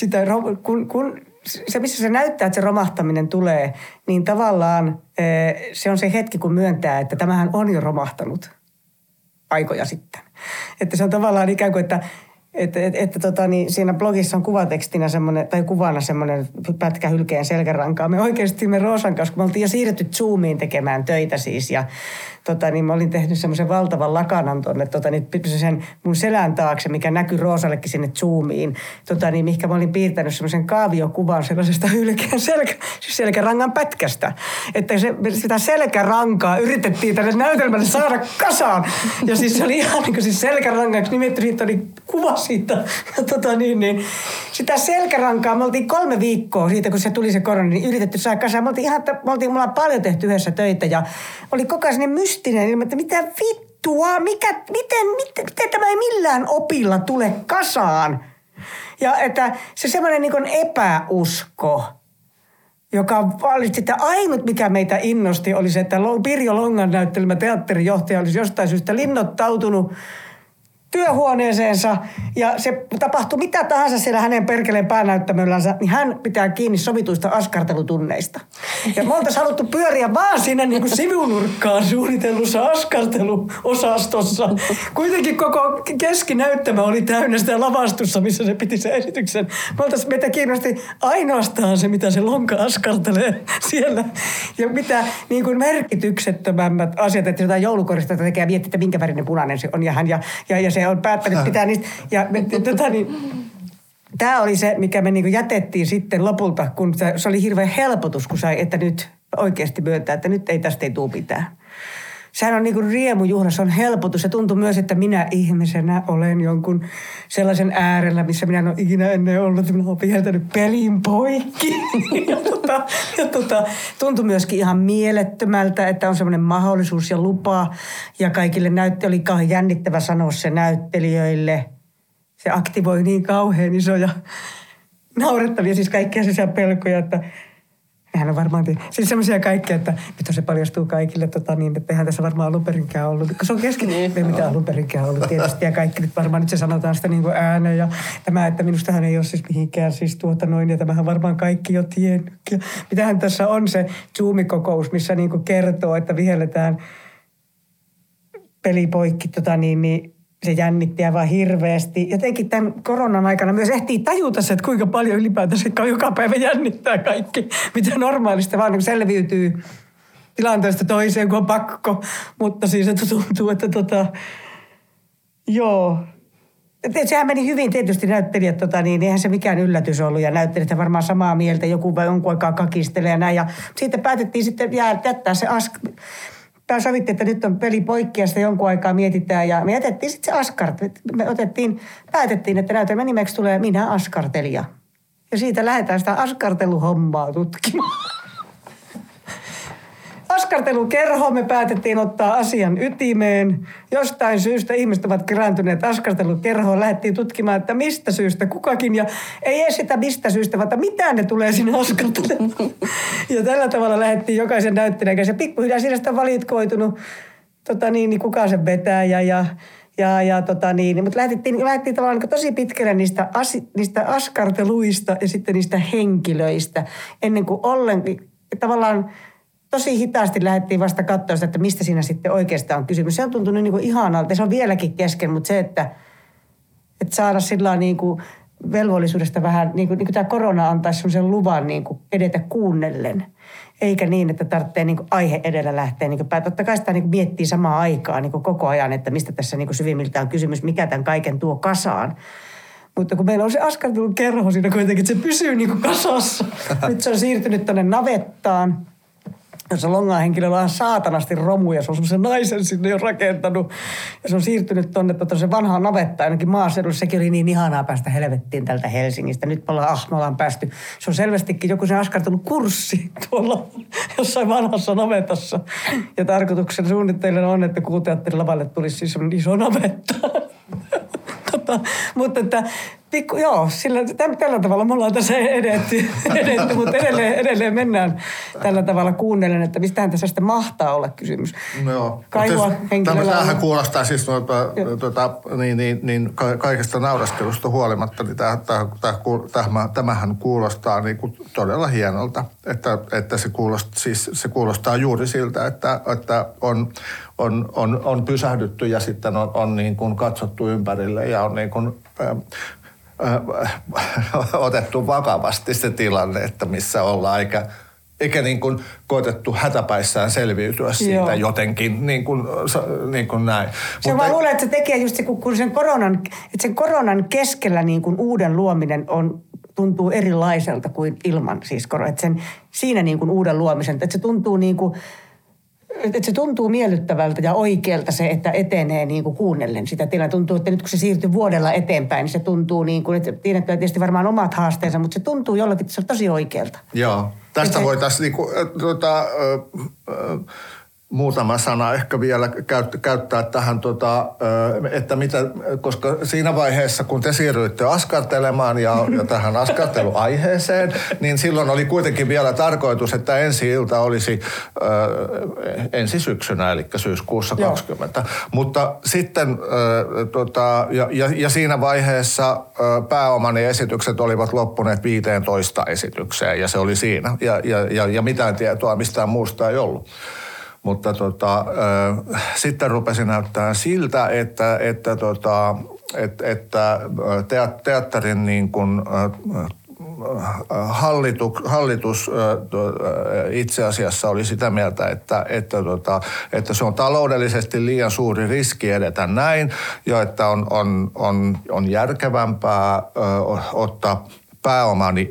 sitä, kun, kun se, missä se näyttää, että se romahtaminen tulee, niin tavallaan eh, se on se hetki, kun myöntää, että tämähän on jo romahtanut aikoja sitten. Että se on tavallaan ikään kuin, että että, että, että tota, niin siinä blogissa on kuvatekstinä semmoinen, tai kuvana semmoinen pätkä hylkeen selkärankaa. Me oikeasti me Roosan kanssa, kun me oltiin jo siirretty Zoomiin tekemään töitä siis, ja tota, niin mä olin tehnyt semmoisen valtavan lakanan tuonne tota, niin, sen mun selän taakse, mikä näkyy Roosallekin sinne Zoomiin. Tota, niin, mihinkä mä olin piirtänyt semmoisen kaaviokuvan sellaisesta hylkeen selkä, siis selkärangan pätkästä. Että se, sitä selkärankaa yritettiin tänne näytelmälle saada kasaan. Ja siis se oli ihan niin kuin siis selkärangaksi nimetty, siitä oli kuva siitä. Ja tota, niin, niin, sitä selkärankaa, me oltiin kolme viikkoa siitä, kun se tuli se korona, niin yritetty saada kasaan. Me oltiin ihan, me oltiin, me ollaan paljon tehty yhdessä töitä ja oli koko ajan mystinen ilman, että mitä vittua, mikä, miten, miten, miten tämä ei millään opilla tule kasaan. Ja että se semmoinen niin epäusko, joka valitsi, että ainut mikä meitä innosti oli se, että Pirjo Longan näyttelemä teatterijohtaja olisi jostain syystä linnoittautunut työhuoneeseensa ja se tapahtuu mitä tahansa siellä hänen perkeleen päänäyttämöllänsä, niin hän pitää kiinni sovituista askartelutunneista. Ja me oltaisiin haluttu pyöriä vaan siinä niin kuin sivunurkkaan suunnitellussa askarteluosastossa. Kuitenkin koko keskinäyttämä oli täynnä sitä lavastussa, missä se piti se esityksen. Me oltaisiin, meitä kiinnosti ainoastaan se, mitä se lonka askartelee siellä. Ja mitä niin kuin merkityksettömämmät asiat, että jotain joulukorista tekee ja miettii, että minkä värinen punainen se on. Ja, hän, ja, ja, ja se se on päättänyt pitää niistä. Ja me, tota, niin, tämä oli se, mikä me niin jätettiin sitten lopulta, kun se, se oli hirveän helpotus, kun sai, että nyt oikeasti myöntää, että nyt ei tästä ei tule mitään. Sehän on niin kuin riemujuhla, se on helpotus. Se tuntuu myös, että minä ihmisenä olen jonkun sellaisen äärellä, missä minä en ole ikinä ennen ollut. Minä olen viheltänyt pelin poikki. ja, tota, ja tota, tuntui myöskin ihan mielettömältä, että on semmoinen mahdollisuus ja lupa. Ja kaikille näytti, oli kauhean jännittävä sanoa se näyttelijöille. Se aktivoi niin kauhean isoja naurettavia, siis kaikkia pelkoja, että Nehän on varmaan, siis semmoisia kaikkea, että nyt se paljastuu kaikille, tota, niin, että eihän tässä varmaan alun perinkään ollut. Kun se on kesken, niin. ei mitään alun perinkään ollut tietysti. Ja kaikki nyt varmaan, nyt se sanotaan sitä niin kuin ääneen. Ja tämä, että minustahan ei ole siis mihinkään siis tuota noin. Ja tämähän varmaan kaikki jo tiennyt. Ja mitähän tässä on se Zoom-kokous, missä niin kuin kertoo, että vihelletään pelipoikki tota niin, niin se jännitti aivan hirveästi. Jotenkin tämän koronan aikana myös ehtii tajuta se, että kuinka paljon ylipäätänsä joka päivä jännittää kaikki, mitä normaalista vaan niin selviytyy tilanteesta toiseen, kun on pakko. Mutta siis että tuntuu, että tota, joo, Sehän meni hyvin tietysti näyttelijät, tota, niin eihän se mikään yllätys ollut ja näyttelijät varmaan samaa mieltä, joku vai jonkun aikaa kakistelee ja näin. Ja siitä päätettiin sitten jää, jättää se ask, Tämä sovittiin, että nyt on peli poikki ja sitä jonkun aikaa mietitään. Ja me jätettiin sitten se askart. Me otettiin, päätettiin, että näytelmän nimeksi tulee Minä askartelija. Ja siitä lähdetään sitä askarteluhommaa tutkimaan askartelukerho me päätettiin ottaa asian ytimeen. Jostain syystä ihmiset ovat kerääntyneet askartelukerhoon. Lähdettiin tutkimaan, että mistä syystä kukakin. Ja ei edes sitä mistä syystä, vaan mitä ne tulee sinne askartelemaan. Ja tällä tavalla lähdettiin jokaisen kanssa. Ja pikkuhiljaa siinä sitä valitkoitunut, tota niin, niin kuka se vetää ja, ja ja, ja tota niin, mutta lähdettiin, lähdettiin tavallaan niin tosi pitkälle niistä, as, niistä askarteluista ja sitten niistä henkilöistä, ennen kuin ollenkin tavallaan tosi hitaasti lähdettiin vasta katsoa sitä, että mistä siinä sitten oikeastaan on kysymys. Se on tuntunut niin kuin ihanalta. Se on vieläkin kesken, mutta se, että, että saada sillä niin kuin velvollisuudesta vähän, niin kuin, niin kuin tämä korona antaisi sellaisen luvan niin kuin edetä kuunnellen. Eikä niin, että tarvitsee niin kuin aihe edellä lähteä niin kuin Totta kai sitä niin kuin miettii samaan aikaan niin kuin koko ajan, että mistä tässä niin kuin syvimmiltään on kysymys, mikä tämän kaiken tuo kasaan. Mutta kun meillä on se askartelun kerho siinä kuitenkin, että se pysyy niin kuin kasassa. Nyt se on siirtynyt tuonne navettaan jossa longan henkilöllä on saatanasti romuja. Se on semmoisen naisen sinne jo rakentanut. Ja se on siirtynyt tuonne tota, se vanhaan navettaan ainakin maaseudulla. Sekin oli niin ihanaa päästä helvettiin tältä Helsingistä. Nyt me ollaan, ah, me ollaan päästy. Se on selvästikin joku sen askartelun kurssi tuolla jossain vanhassa navetassa. Ja tarkoituksen suunnitteilla on, että kuuteatterin lavalle tulisi siis iso navetta. Tota, mutta että pikku, joo, sillä, tällä tavalla me ollaan tässä edetty, edetty mutta edelleen, edelleen mennään tällä tavalla kuunnellen, että mistähän tässä sitten mahtaa olla kysymys.
No joo. Kaivua henkilöllä Tämähän kuulostaa siis noita, tuota, niin, niin, niin, kaikesta nauraskelusta huolimatta, niin tämä, tämä, tämä, tämähän kuulostaa niin kuin todella hienolta, että, että se, kuulostaa, siis se kuulostaa juuri siltä, että, että on, on, on, on pysähdytty ja sitten on, on niin kuin katsottu ympärille ja on niin kuin, äh, otettu vakavasti se tilanne, että missä ollaan, eikä, eikä niin kuin koetettu hätäpäissään selviytyä siitä Joo. jotenkin, niin kuin, niin kuin näin.
Se Mutta, vaan luulen, että se tekee just se, kun sen koronan, että sen koronan keskellä niin kuin uuden luominen on tuntuu erilaiselta kuin ilman siis korona. Että sen, siinä niin kuin uuden luomisen, että se tuntuu niin kuin, että se tuntuu miellyttävältä ja oikealta se, että etenee niin kuin kuunnellen sitä tilaa. Tuntuu, että nyt kun se siirtyy vuodella eteenpäin, niin se tuntuu niin kuin, että tiedätkö tietysti varmaan omat haasteensa, mutta se tuntuu jollakin, että se on tosi oikealta.
Joo, tästä voitaisiin niin kuin, tuota, äh, äh, muutama sana ehkä vielä käyttää tähän, tota, että mitä, koska siinä vaiheessa, kun te siirryitte askartelemaan ja, ja tähän askarteluaiheeseen, niin silloin oli kuitenkin vielä tarkoitus, että ensi ilta olisi äh, ensi syksynä, eli syyskuussa Joo. 20. Mutta sitten, äh, tota, ja, ja, ja siinä vaiheessa äh, pääomani esitykset olivat loppuneet 15 esitykseen, ja se oli siinä. Ja, ja, ja, ja mitään tietoa mistään muusta ei ollut. Mutta tota, sitten rupesi näyttää siltä, että, että, tota, et, että teatterin niin kuin, hallitus, hallitus itse asiassa oli sitä mieltä, että, että, tota, että se on taloudellisesti liian suuri riski edetä näin ja että on, on, on, on järkevämpää ottaa pääomani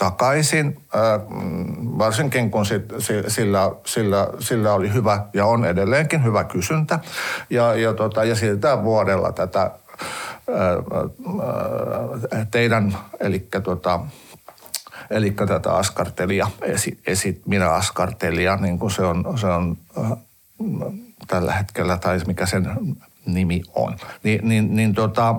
takaisin, varsinkin kun sillä, sillä, sillä oli hyvä ja on edelleenkin hyvä kysyntä. Ja, ja, tota, ja siltä vuodella tätä teidän, eli tota, eli tätä askartelia, esi, esi, minä askartelia, niin kuin se on, se on tällä hetkellä, tai mikä sen nimi on. Ni, niin, niin tota,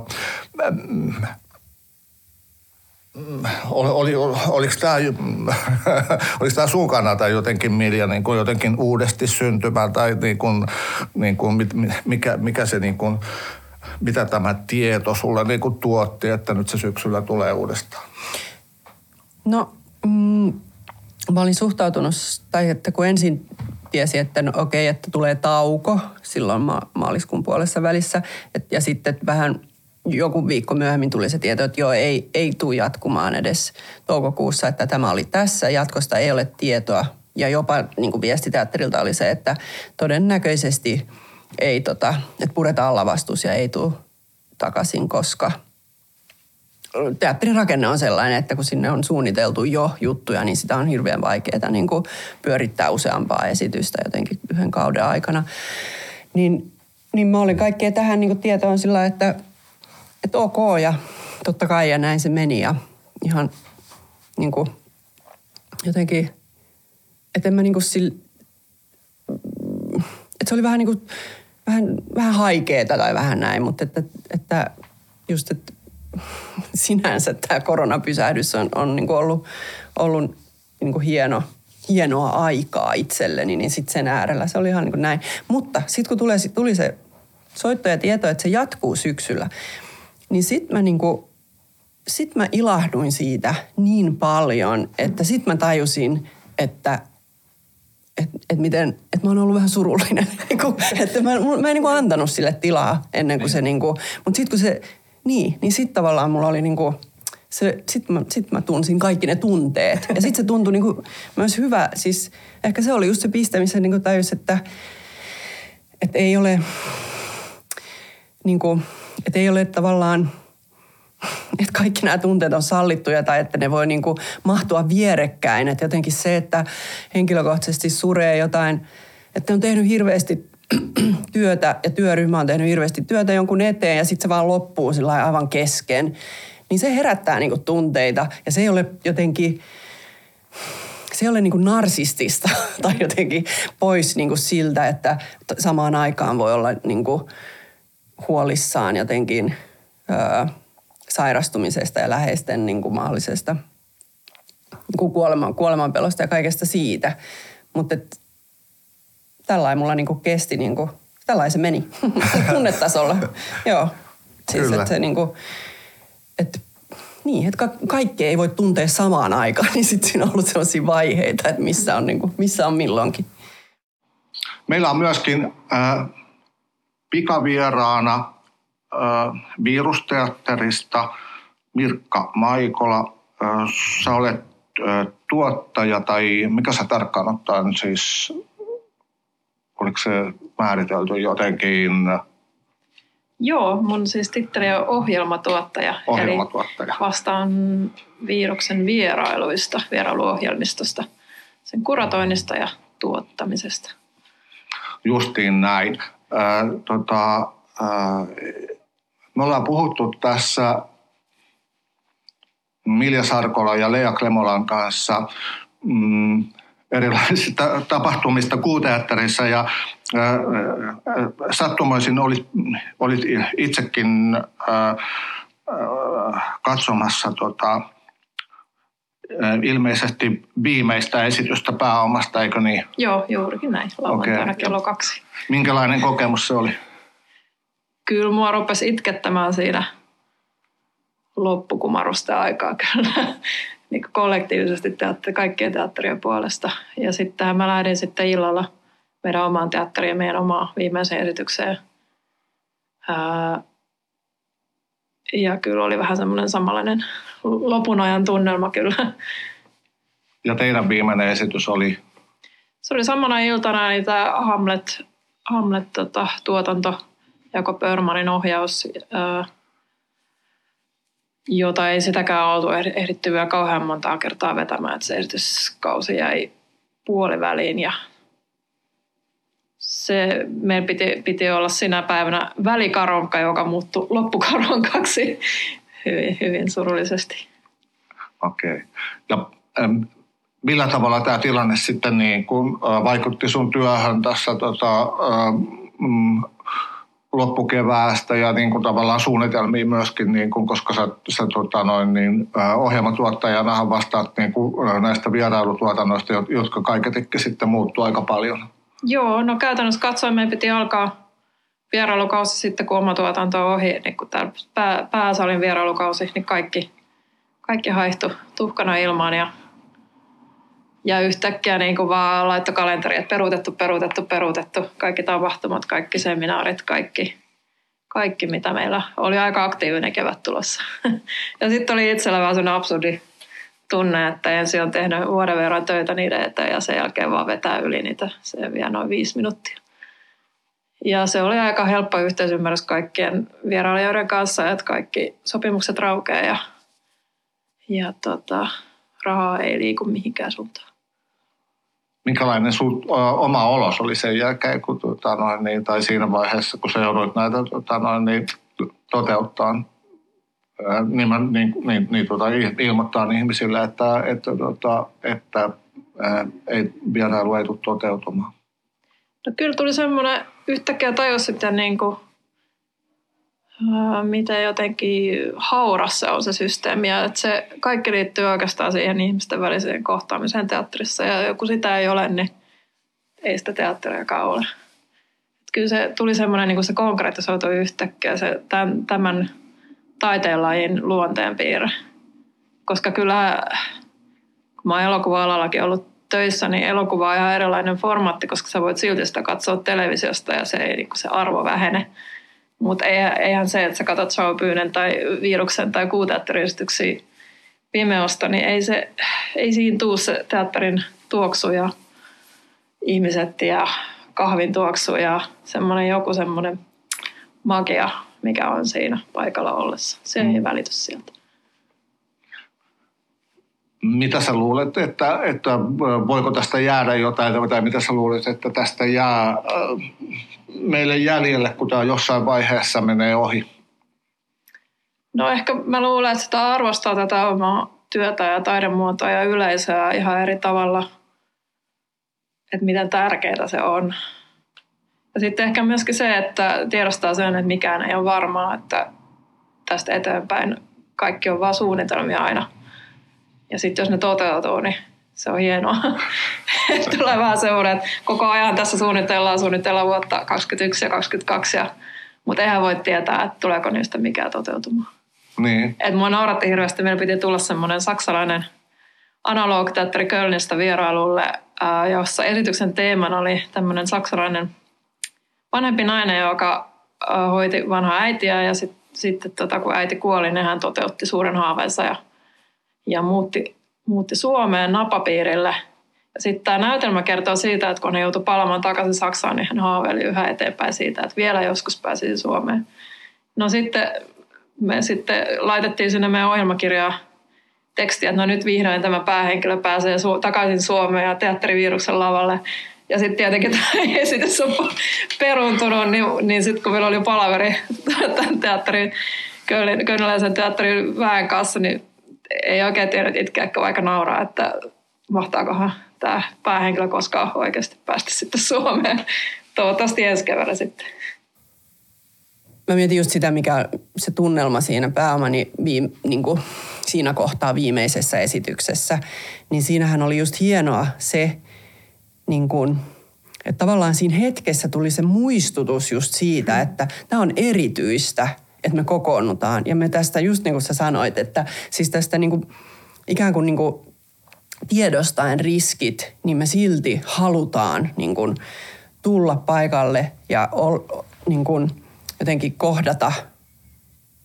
oli, oli, oliko tämä oliko tämä sun kannalta jotenkin Milja niin kuin jotenkin uudesti syntymä tai niin kuin, niin kuin, mikä, mikä se niin kuin, mitä tämä tieto sulle niin kuin tuotti, että nyt se syksyllä tulee uudestaan?
No, mm, mä olin suhtautunut, tai että kun ensin tiesi, että no okei, että tulee tauko silloin ma- maaliskuun puolessa välissä, et, ja sitten vähän joku viikko myöhemmin tuli se tieto, että joo, ei, ei tule jatkumaan edes toukokuussa, että tämä oli tässä, jatkosta ei ole tietoa. Ja jopa niin kuin viestiteatterilta oli se, että todennäköisesti ei tota, että puretaan lavastus ja ei tule takaisin, koska teatterin rakenne on sellainen, että kun sinne on suunniteltu jo juttuja, niin sitä on hirveän vaikeaa niin kuin pyörittää useampaa esitystä jotenkin yhden kauden aikana. Niin, niin mä olin kaikkea tähän niin kuin tietoon sillä, että että ok ja totta kai ja näin se meni ja ihan niin kuin, jotenkin, että en mä niin kuin sille, että se oli vähän niin kuin, vähän, vähän haikeeta tai vähän näin, mutta että, että just, että sinänsä tämä koronapysähdys on, on niin kuin ollut, ollut niin kuin hieno, hienoa aikaa itselleni, niin sitten sen äärellä se oli ihan niin kuin näin. Mutta sitten kun tuli, tuli se soitto ja tieto, että se jatkuu syksyllä, niin sitten mä niinku, sit mä ilahduin siitä niin paljon, että sitten mä tajusin, että että et miten, että mä oon ollut vähän surullinen. Niinku, että mä, mä en niinku antanut sille tilaa ennen kuin se niinku, mutta sitten kun se, niin, niin sitten tavallaan mulla oli niinku, se, sitten mä, sit mä tunsin kaikki ne tunteet. Ja sitten se tuntui niinku myös hyvä, siis ehkä se oli just se piste, missä niinku tajus, että, että ei ole niinku, että ei ole tavallaan, että kaikki nämä tunteet on sallittuja tai että ne voi niin kuin mahtua vierekkäin. Että jotenkin se, että henkilökohtaisesti suree jotain, että on tehnyt hirveästi työtä ja työryhmä on tehnyt hirveästi työtä jonkun eteen ja sitten se vaan loppuu sillä aivan kesken. Niin se herättää niin kuin tunteita ja se ei ole jotenkin, se ei ole niin kuin narsistista tai jotenkin pois niin kuin siltä, että samaan aikaan voi olla niin kuin huolissaan jotenkin ö, sairastumisesta ja läheisten niin kuin mahdollisesta niin kuin kuoleman, kuolemanpelosta ja kaikesta siitä. Mutta tällainen mulla niin kuin kesti, niin kuin, tällainen se meni tunnetasolla. Joo. Siis, Kyllä. Että se niin kuin, että niin, että ka- kaikkea ei voi tuntea samaan aikaan, niin sitten siinä on ollut sellaisia vaiheita, että missä on, niin kuin, missä on milloinkin.
Meillä on myöskin äh, pikavieraana virusteatterista Mirkka Maikola. Sä olet tuottaja tai mikä sä tarkkaan ottaen siis, oliko se määritelty jotenkin?
Joo, mun siis titteli on ohjelmatuottaja.
Ohjelmatuottaja.
Eli vastaan viruksen vierailuista, vierailuohjelmistosta, sen kuratoinnista ja tuottamisesta.
Justiin näin tota, ää, me ollaan puhuttu tässä Milja Sarkola ja Lea Klemolan kanssa mm, erilaisista tapahtumista kuuteatterissa ja ää, sattumoisin olit, olit itsekin ää, katsomassa tota, ilmeisesti viimeistä esitystä pääomasta, eikö niin?
Joo, juurikin näin. Lauantaina okay. kello kaksi.
Minkälainen kokemus se oli?
Kyllä mua rupesi itkettämään siinä loppukumarusta aikaa kyllä. niin kollektiivisesti teatteri, kaikkien teatterien puolesta. Ja sitten mä lähdin sitten illalla meidän omaan teatteriin ja meidän omaan viimeiseen esitykseen. Ää, ja kyllä oli vähän semmoinen samanlainen lopun ajan tunnelma kyllä.
Ja teidän viimeinen esitys oli?
Se oli samana iltana eli tämä Hamlet, Hamlet tota, tuotanto, Jako Pörmanin ohjaus, ää, jota ei sitäkään oltu ehditty vielä kauhean montaa kertaa vetämään, että se esityskausi jäi puoliväliin ja se, meidän piti, piti olla sinä päivänä välikaronka, joka muuttui loppukaronkaksi hyvin, hyvin surullisesti.
Okei. Okay. Ähm, millä tavalla tämä tilanne sitten niin kun, äh, vaikutti sun työhön tässä tota, äh, loppukeväästä ja niin kuin tavallaan suunnitelmia myöskin, niin kuin, koska sä, sä tota noin, niin, ohjelmatuottajana vastaat niin kuin, näistä vierailutuotannoista, jotka kaiketikin sitten muuttuu aika paljon.
Joo, no käytännössä katsoen meidän piti alkaa vierailukausi sitten, kun oma tuotanto on ohi, niin kun täällä pää, pääsalin vierailukausi, niin kaikki, kaikki haihtui tuhkana ilmaan ja, ja yhtäkkiä niin kuin vaan laittoi kalenteri, että peruutettu, peruutettu, peruutettu. Kaikki tapahtumat, kaikki seminaarit, kaikki, kaikki mitä meillä oli aika aktiivinen kevät tulossa. ja sitten oli itsellä vähän sellainen absurdi tunne, että ensin on tehnyt vuoden verran töitä niiden eteen ja sen jälkeen vaan vetää yli niitä. Se vie noin viisi minuuttia. Ja se oli aika helppo yhteisymmärrys kaikkien vierailijoiden kanssa, että kaikki sopimukset raukeaa ja, ja tota, rahaa ei liiku mihinkään suuntaan.
Minkälainen sun oma olos oli sen jälkeen, kun, tota, noin, niin, tai siinä vaiheessa, kun sä joudut näitä tota, noin, niin, toteuttaa? Niin, mä, niin, niin, niin tota, ilmoittaa ihmisille, että, että, tota, että ää, ei, vierailu ei tule toteutumaan.
No kyllä tuli semmoinen yhtäkkiä tajus sitten niin kuin, ää, miten jotenkin hauras se on se systeemi ja että se kaikki liittyy oikeastaan siihen ihmisten väliseen kohtaamiseen teatterissa ja kun sitä ei ole, niin ei sitä teatteriakaan ole. Et kyllä se tuli semmoinen, niin kuin se konkretisoitui yhtäkkiä se tämän, tämän taiteenlajin luonteen piirre. Koska kyllä, kun mä oon elokuva-alallakin ollut töissä, niin elokuva on ihan erilainen formaatti, koska sä voit silti sitä katsoa televisiosta ja se, ei, niin se arvo vähene. Mutta eihän se, että sä katsot showpyynen tai viruksen tai kuuteatteriyhdistyksiä pimeosta, niin ei, se, ei siinä tuu se teatterin tuoksu ja ihmiset ja kahvin tuoksu ja semmoinen joku semmoinen magia, mikä on siinä paikalla ollessa. Se ei mm. välity sieltä
mitä sä luulet, että, että voiko tästä jäädä jotain, tai mitä sä luulet, että tästä jää meille jäljelle, kun tämä jossain vaiheessa menee ohi?
No ehkä mä luulen, että sitä arvostaa tätä omaa työtä ja taidemuotoa ja yleisöä ihan eri tavalla, että miten tärkeää se on. Ja sitten ehkä myöskin se, että tiedostaa sen, että mikään ei ole varmaa, että tästä eteenpäin kaikki on vaan suunnitelmia aina – ja sitten jos ne toteutuu, niin se on hienoa. Tulee vähän semmoinen, että koko ajan tässä suunnitellaan, suunnitellaan vuotta 2021 ja 2022, ja, mutta eihän voi tietää, että tuleeko niistä mikään toteutumaan.
Niin.
Et mua nauratti hirveästi, meillä piti tulla semmoinen saksalainen analogteatteri Kölnistä vierailulle, jossa esityksen teemana oli tämmöinen saksalainen vanhempi nainen, joka hoiti vanhaa äitiä ja sitten sit, tota, kun äiti kuoli, niin hän toteutti suuren haaveensa ja ja muutti, muutti Suomeen napapiirille. Sitten tämä näytelmä kertoo siitä, että kun hän joutui palaamaan takaisin Saksaan, niin hän haaveili yhä eteenpäin siitä, että vielä joskus pääsisi Suomeen. No sitten me sitten laitettiin sinne meidän ohjelmakirjaa tekstiä, että no nyt vihdoin tämä päähenkilö pääsee su- takaisin Suomeen ja teatteriviruksen lavalle. Ja sitten tietenkin tämä esitys on peruuntunut, niin, niin sitten kun meillä oli palaveri tämän teatterin, Kölniläisen teatterin väen kanssa, niin ei oikein tiedä itkeäkö vaikka nauraa, että mahtaakohan tämä päähenkilö koskaan oikeasti päästä sitten Suomeen. Toivottavasti ensi keväänä sitten.
Mä mietin just sitä, mikä se tunnelma siinä pääomani viime, niin kuin siinä kohtaa viimeisessä esityksessä. Niin siinähän oli just hienoa se, niin kuin, että tavallaan siinä hetkessä tuli se muistutus just siitä, että tämä on erityistä – että me kokoonnutaan. Ja me tästä, just niin kuin sä sanoit, että siis tästä niin kuin, ikään kuin, niin kuin tiedostaen riskit, niin me silti halutaan niin kuin, tulla paikalle ja ol, niin kuin, jotenkin kohdata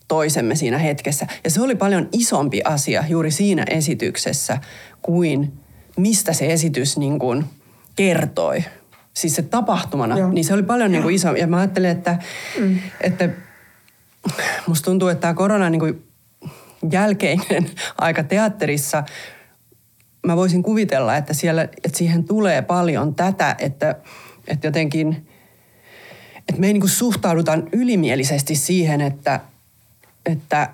toisemme siinä hetkessä. Ja se oli paljon isompi asia juuri siinä esityksessä kuin mistä se esitys niin kuin kertoi. Siis se tapahtumana, Joo. niin se oli paljon niin kuin iso. Ja mä ajattelin, että, mm. että musta tuntuu, että tämä korona niin kuin jälkeinen aika teatterissa, mä voisin kuvitella, että, siellä, että siihen tulee paljon tätä, että, että jotenkin, että me ei niin kuin suhtaudutaan ylimielisesti siihen, että, että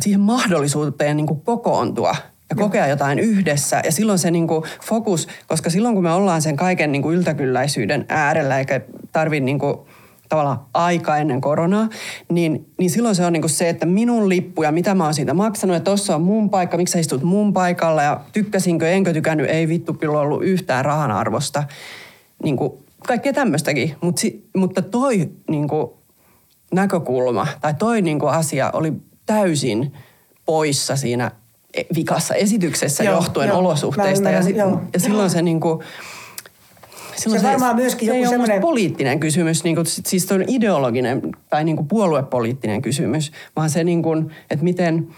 siihen mahdollisuuteen niin kuin kokoontua ja kokea jotain yhdessä. Ja silloin se niin kuin fokus, koska silloin kun me ollaan sen kaiken niin kuin yltäkylläisyyden äärellä, eikä tarvitse niin kuin tavallaan aika ennen koronaa, niin, niin silloin se on niin kuin se, että minun lippu ja mitä mä oon siitä maksanut, ja tossa on mun paikka, miksi sä istut mun paikalla, ja tykkäsinkö, enkö tykännyt, ei vittu kyllä ollut yhtään rahan arvosta. Niin kuin kaikkea tämmöistäkin, Mut si, mutta toi niin kuin näkökulma tai toi niin kuin asia oli täysin poissa siinä vikassa esityksessä joo, johtuen joo, olosuhteista. Mä, mä, ja, joo, ja silloin se niin kuin,
Silloin se, se varmaan myöskin joku semmoinen...
poliittinen kysymys, niin kuin, siis on ideologinen tai niin kuin puoluepoliittinen kysymys, vaan se, niin kuin, että miten...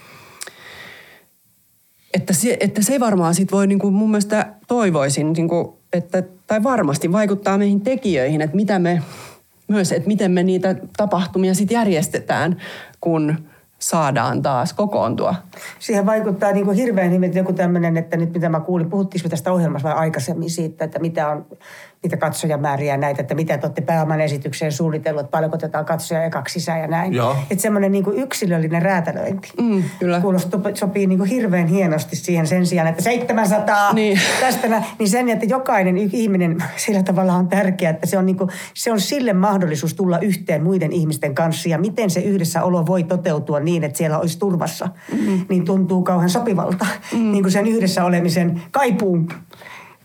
Että se, että se varmaan sit voi niin kuin mun mielestä toivoisin, niin kuin, että, tai varmasti vaikuttaa meihin tekijöihin, että mitä me myös, että miten me niitä tapahtumia sitten järjestetään, kun saadaan taas kokoontua.
Siihen vaikuttaa niin kuin hirveän hyvin joku tämmöinen, että nyt mitä mä kuulin, puhuttiinko tästä ohjelmassa vai aikaisemmin siitä, että mitä on niitä katsojamääriä näitä, että mitä te olette pääoman esitykseen suunnitellut, että paljonko otetaan katsoja ekaksi sisään ja näin. Joo. Että semmoinen niin yksilöllinen räätälöinti.
Mm, kyllä.
Kuulostuu, sopii niin kuin hirveän hienosti siihen sen sijaan, että 700 niin. tästä nä, niin sen, että jokainen ihminen sillä tavalla on tärkeää, että se on, niin kuin, se on sille mahdollisuus tulla yhteen muiden ihmisten kanssa ja miten se yhdessäolo voi toteutua niin, että siellä olisi turvassa, mm. niin tuntuu kauhean sopivalta. Mm. Niin kuin sen yhdessä olemisen kaipuun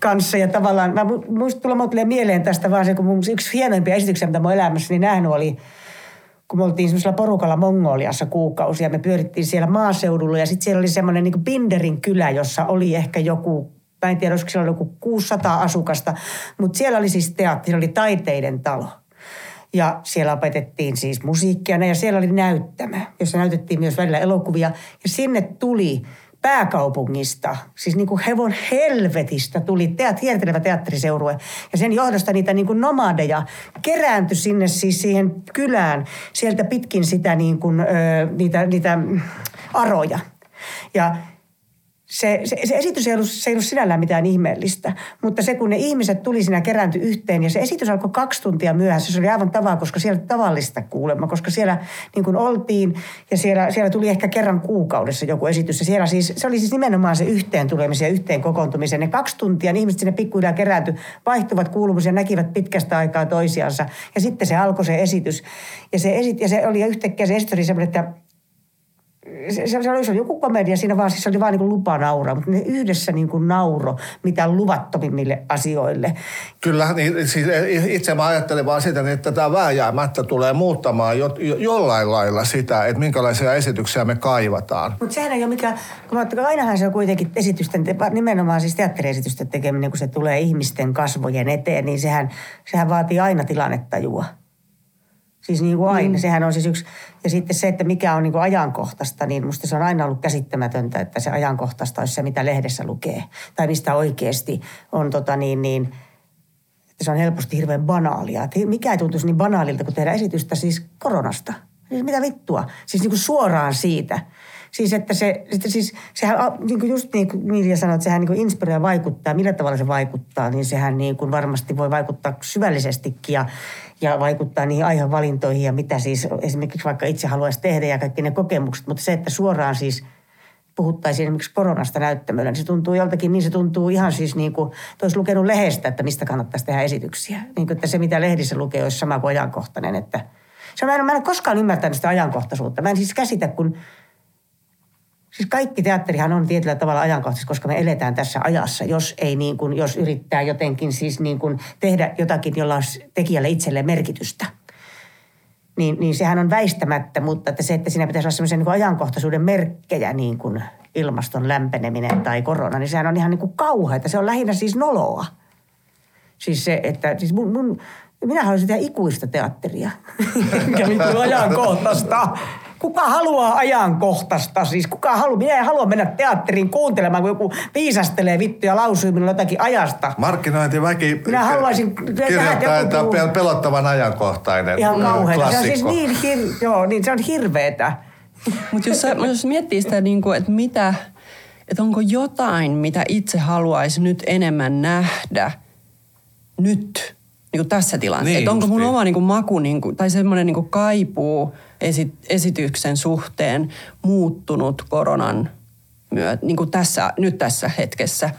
kanssa. Ja tavallaan, mä muistin tulla tulee mieleen tästä vaan se, kun mun yksi hienoimpia esityksiä, mitä mun elämässäni nähnyt oli, kun me oltiin semmoisella porukalla Mongoliassa kuukausia. Me pyörittiin siellä maaseudulla ja sitten siellä oli semmoinen niin Pinderin kylä, jossa oli ehkä joku mä en tiedä, olisiko siellä joku 600 asukasta, mutta siellä oli siis teatteri, siellä oli taiteiden talo. Ja siellä opetettiin siis musiikkia ja siellä oli näyttämä, jossa näytettiin myös välillä elokuvia. Ja sinne tuli pääkaupungista, siis niin kuin hevon helvetistä tuli teat, hiertelevä teatteriseurue. Ja sen johdosta niitä niin kuin nomadeja kerääntyi sinne siis siihen kylään sieltä pitkin sitä niin kuin, ö, niitä, niitä aroja. Ja se, se, se esitys ei ollut, se ei ollut sinällään mitään ihmeellistä, mutta se kun ne ihmiset tuli siinä kerääntyi yhteen ja se esitys alkoi kaksi tuntia myöhässä, se oli aivan tavaa, koska siellä tavallista kuulemma, koska siellä niin kuin oltiin ja siellä, siellä tuli ehkä kerran kuukaudessa joku esitys. Ja siellä siis, se oli siis nimenomaan se yhteen tulemisen ja yhteen kokoontumisen. Ne kaksi tuntia, ne ihmiset sinne pikkuhiljaa kerääntyi, vaihtuvat kuulumisia, näkivät pitkästä aikaa toisiansa. Ja sitten se alkoi se esitys. Ja se, esit, ja se oli yhtäkkiä se esitys oli semmoinen, että se, se, oli, se oli joku komedia siinä vaan, siis se oli vaan niin lupa nauraa, mutta ne yhdessä niin kuin nauro mitä luvattomimmille asioille.
Kyllä, niin, siis itse mä ajattelen vaan sitä, että tämä vääjäämättä tulee muuttamaan jo, jo, jollain lailla sitä, että minkälaisia esityksiä me kaivataan.
Mutta sehän ei ole mikään, kun mä, ainahan se on kuitenkin esitysten, nimenomaan siis teatteriesitysten tekeminen, kun se tulee ihmisten kasvojen eteen, niin sehän, sehän vaatii aina tilannetajua. Siis niin kuin aina. Mm. Sehän on siis yksi. Ja sitten se, että mikä on niin kuin ajankohtaista, niin musta se on aina ollut käsittämätöntä, että se ajankohtaista olisi se, mitä lehdessä lukee. Tai mistä oikeasti on tota niin, niin että se on helposti hirveän banaalia. Että mikä ei tuntuisi niin banaalilta kuin tehdä esitystä siis koronasta. Siis mitä vittua? Siis niin kuin suoraan siitä. Siis että se, että siis, sehän niin kuin just niin kuin Milja sanoi, että sehän niin kuin inspiroi ja vaikuttaa. Millä tavalla se vaikuttaa, niin sehän niin kuin varmasti voi vaikuttaa syvällisestikin ja, ja vaikuttaa niihin aihevalintoihin ja mitä siis esimerkiksi vaikka itse haluaisi tehdä ja kaikki ne kokemukset. Mutta se, että suoraan siis puhuttaisiin esimerkiksi koronasta näyttämöllä, niin se tuntuu joltakin, niin se tuntuu ihan siis niin kuin, olisi lukenut lehdestä, että mistä kannattaisi tehdä esityksiä. Niin kuin, että se, mitä lehdissä lukee, olisi sama kuin ajankohtainen. Että, se, mä, en, mä en koskaan ymmärtänyt sitä ajankohtaisuutta. Mä en siis käsitä, kun Siis kaikki teatterihan on tietyllä tavalla ajankohtaisesti, koska me eletään tässä ajassa, jos ei niin kuin, jos yrittää jotenkin siis niin kuin tehdä jotakin, jolla on tekijälle itselleen merkitystä. Niin, niin sehän on väistämättä, mutta että se, että siinä pitäisi olla sellaisen niin ajankohtaisuuden merkkejä, niin kuin ilmaston lämpeneminen tai korona, niin sehän on ihan niin kuin kauheata. Se on lähinnä siis noloa. Siis se, että siis mun, mun minä haluaisin tehdä ikuista teatteria. Mikä vittu ajankohtaista kuka haluaa ajankohtaista? Siis kuka haluaa? Minä en halua mennä teatteriin kuuntelemaan, kun joku viisastelee vittu ja lausuu minulle jotakin ajasta.
Markkinointiväki
Minä haluaisin
kirjoittaa, että on pelottavan ajankohtainen
Ihan kauheeta. Se on siis niin, hir- joo, niin se on hirveetä.
Mutta jos, jos miettii sitä, niin kuin, että mitä, että onko jotain, mitä itse haluaisi nyt enemmän nähdä nyt, niin kuin tässä tilanteessa. Niin, onko mun oma niin kuin, maku niin kuin, tai semmoinen niin kaipuu esi- esityksen suhteen muuttunut koronan myötä, niin kuin tässä, nyt tässä hetkessä.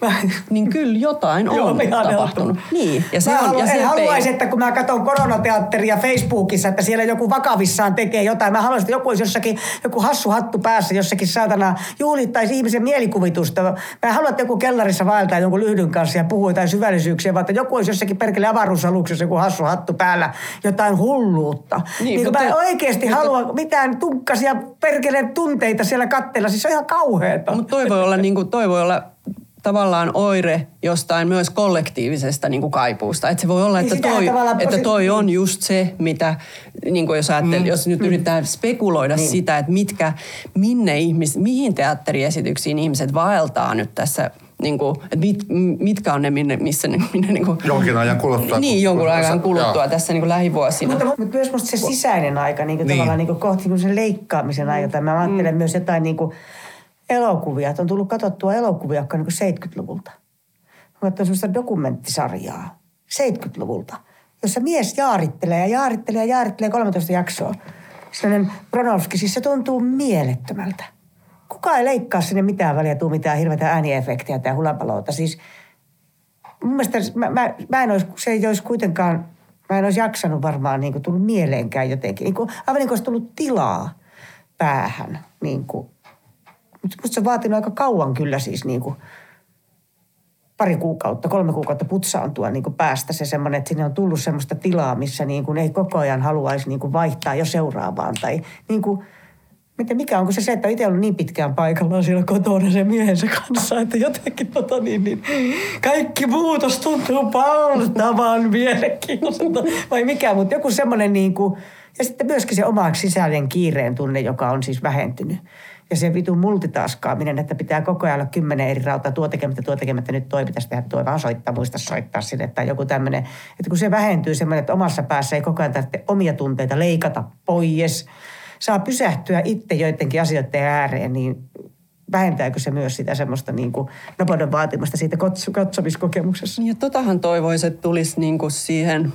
niin kyllä jotain on
Joo,
tapahtunut. Niin, ja se
mä
on,
halu,
ja se
en haluaisi, että kun mä katson koronateatteria Facebookissa, että siellä joku vakavissaan tekee jotain. Mä haluaisin, että joku olisi jossakin, joku hassu hattu päässä jossakin saatana juhlittaisi ihmisen mielikuvitusta. Mä en halua, että joku kellarissa vaeltaa jonkun lyhdyn kanssa ja puhuu jotain syvällisyyksiä, vaan että joku olisi jossakin perkele avaruusaluksessa joku hassu hattu päällä jotain hulluutta.
Niin,
Niin,
mutta-
mä en oikeasti halua mitään tunkkasia perkeleen tunteita siellä kattella. Siis se on ihan kauheeta.
Mutta toi voi olla, niin kuin, toi voi olla tavallaan oire jostain myös kollektiivisesta niin kuin kaipuusta. Että se voi olla,
Niin
että toi, että toi on just se, mitä, niin kuin jos, ajattel, mm. jos nyt yritetään spekuloida niin. sitä, että mitkä, minne ihmis, mihin teatteriesityksiin ihmiset vaeltaa nyt tässä, niin kuin, että mit, mitkä on ne, minne, missä ne, minne niin kuin,
Jonkin ajan kuluttua.
niin, jonkun ajan kuluttua
Joo.
tässä niin kuin lähivuosina.
Mutta, mutta myös musta se sisäinen aika, niin kuin
Niin.
tavallaan niin kuin kohti niin kuin sen leikkaamisen aika. Tai mä ajattelen mm. myös jotain niin kuin elokuvia. Että on tullut katsottua elokuvia, jotka on niin kuin 70-luvulta. Mä katsoin sellaista dokumenttisarjaa 70-luvulta, jossa mies jaarittelee ja jaarittelee ja jaarittelee 13 jaksoa. Sellainen Bronowski, siis se tuntuu mielettömältä. Kuka ei leikkaa sinne mitään väliä, tuu mitään hirveätä ääniefektiä tai hulapaloota. Siis mun mielestä mä, mä, mä en olisi, se ei olisi kuitenkaan, mä en olisi jaksanut varmaan niin kuin, tullut mieleenkään jotenkin. Niin kuin, aivan niin kuin olisi tullut tilaa päähän. Niin kuin. Mutta se on vaatinut aika kauan kyllä siis niin kuin, pari kuukautta, kolme kuukautta putsaantua niin kuin päästä se semmoinen, että sinne on tullut semmoista tilaa, missä niin kuin ei koko ajan haluaisi niin kuin vaihtaa jo seuraavaan. Tai niin kuin, miten, mikä onko se se, että itse ollut niin pitkään paikallaan siellä kotona sen miehensä kanssa, että jotenkin tota niin, niin kaikki muutos tuntuu valtavan mielenkiintoiselta. Vai mikä, mutta joku semmoinen niin kuin, ja sitten myöskin se oma sisäinen kiireen tunne, joka on siis vähentynyt. Ja se vitun multitaskaaminen, että pitää koko ajan olla kymmenen eri rautaa, tuo tekemättä, tuo tekemättä, nyt toi pitäisi tehdä, tuo vaan soittaa, muista soittaa sinne. Tai joku tämmöinen, että kun se vähentyy semmoinen, että omassa päässä ei koko ajan tarvitse omia tunteita leikata pois, saa pysähtyä itse joidenkin asioiden ääreen, niin vähentääkö se myös sitä semmoista niin kuin vaatimusta siitä katso- katsomiskokemuksessa?
Ja totahan toivoisi, että tulisi niinku siihen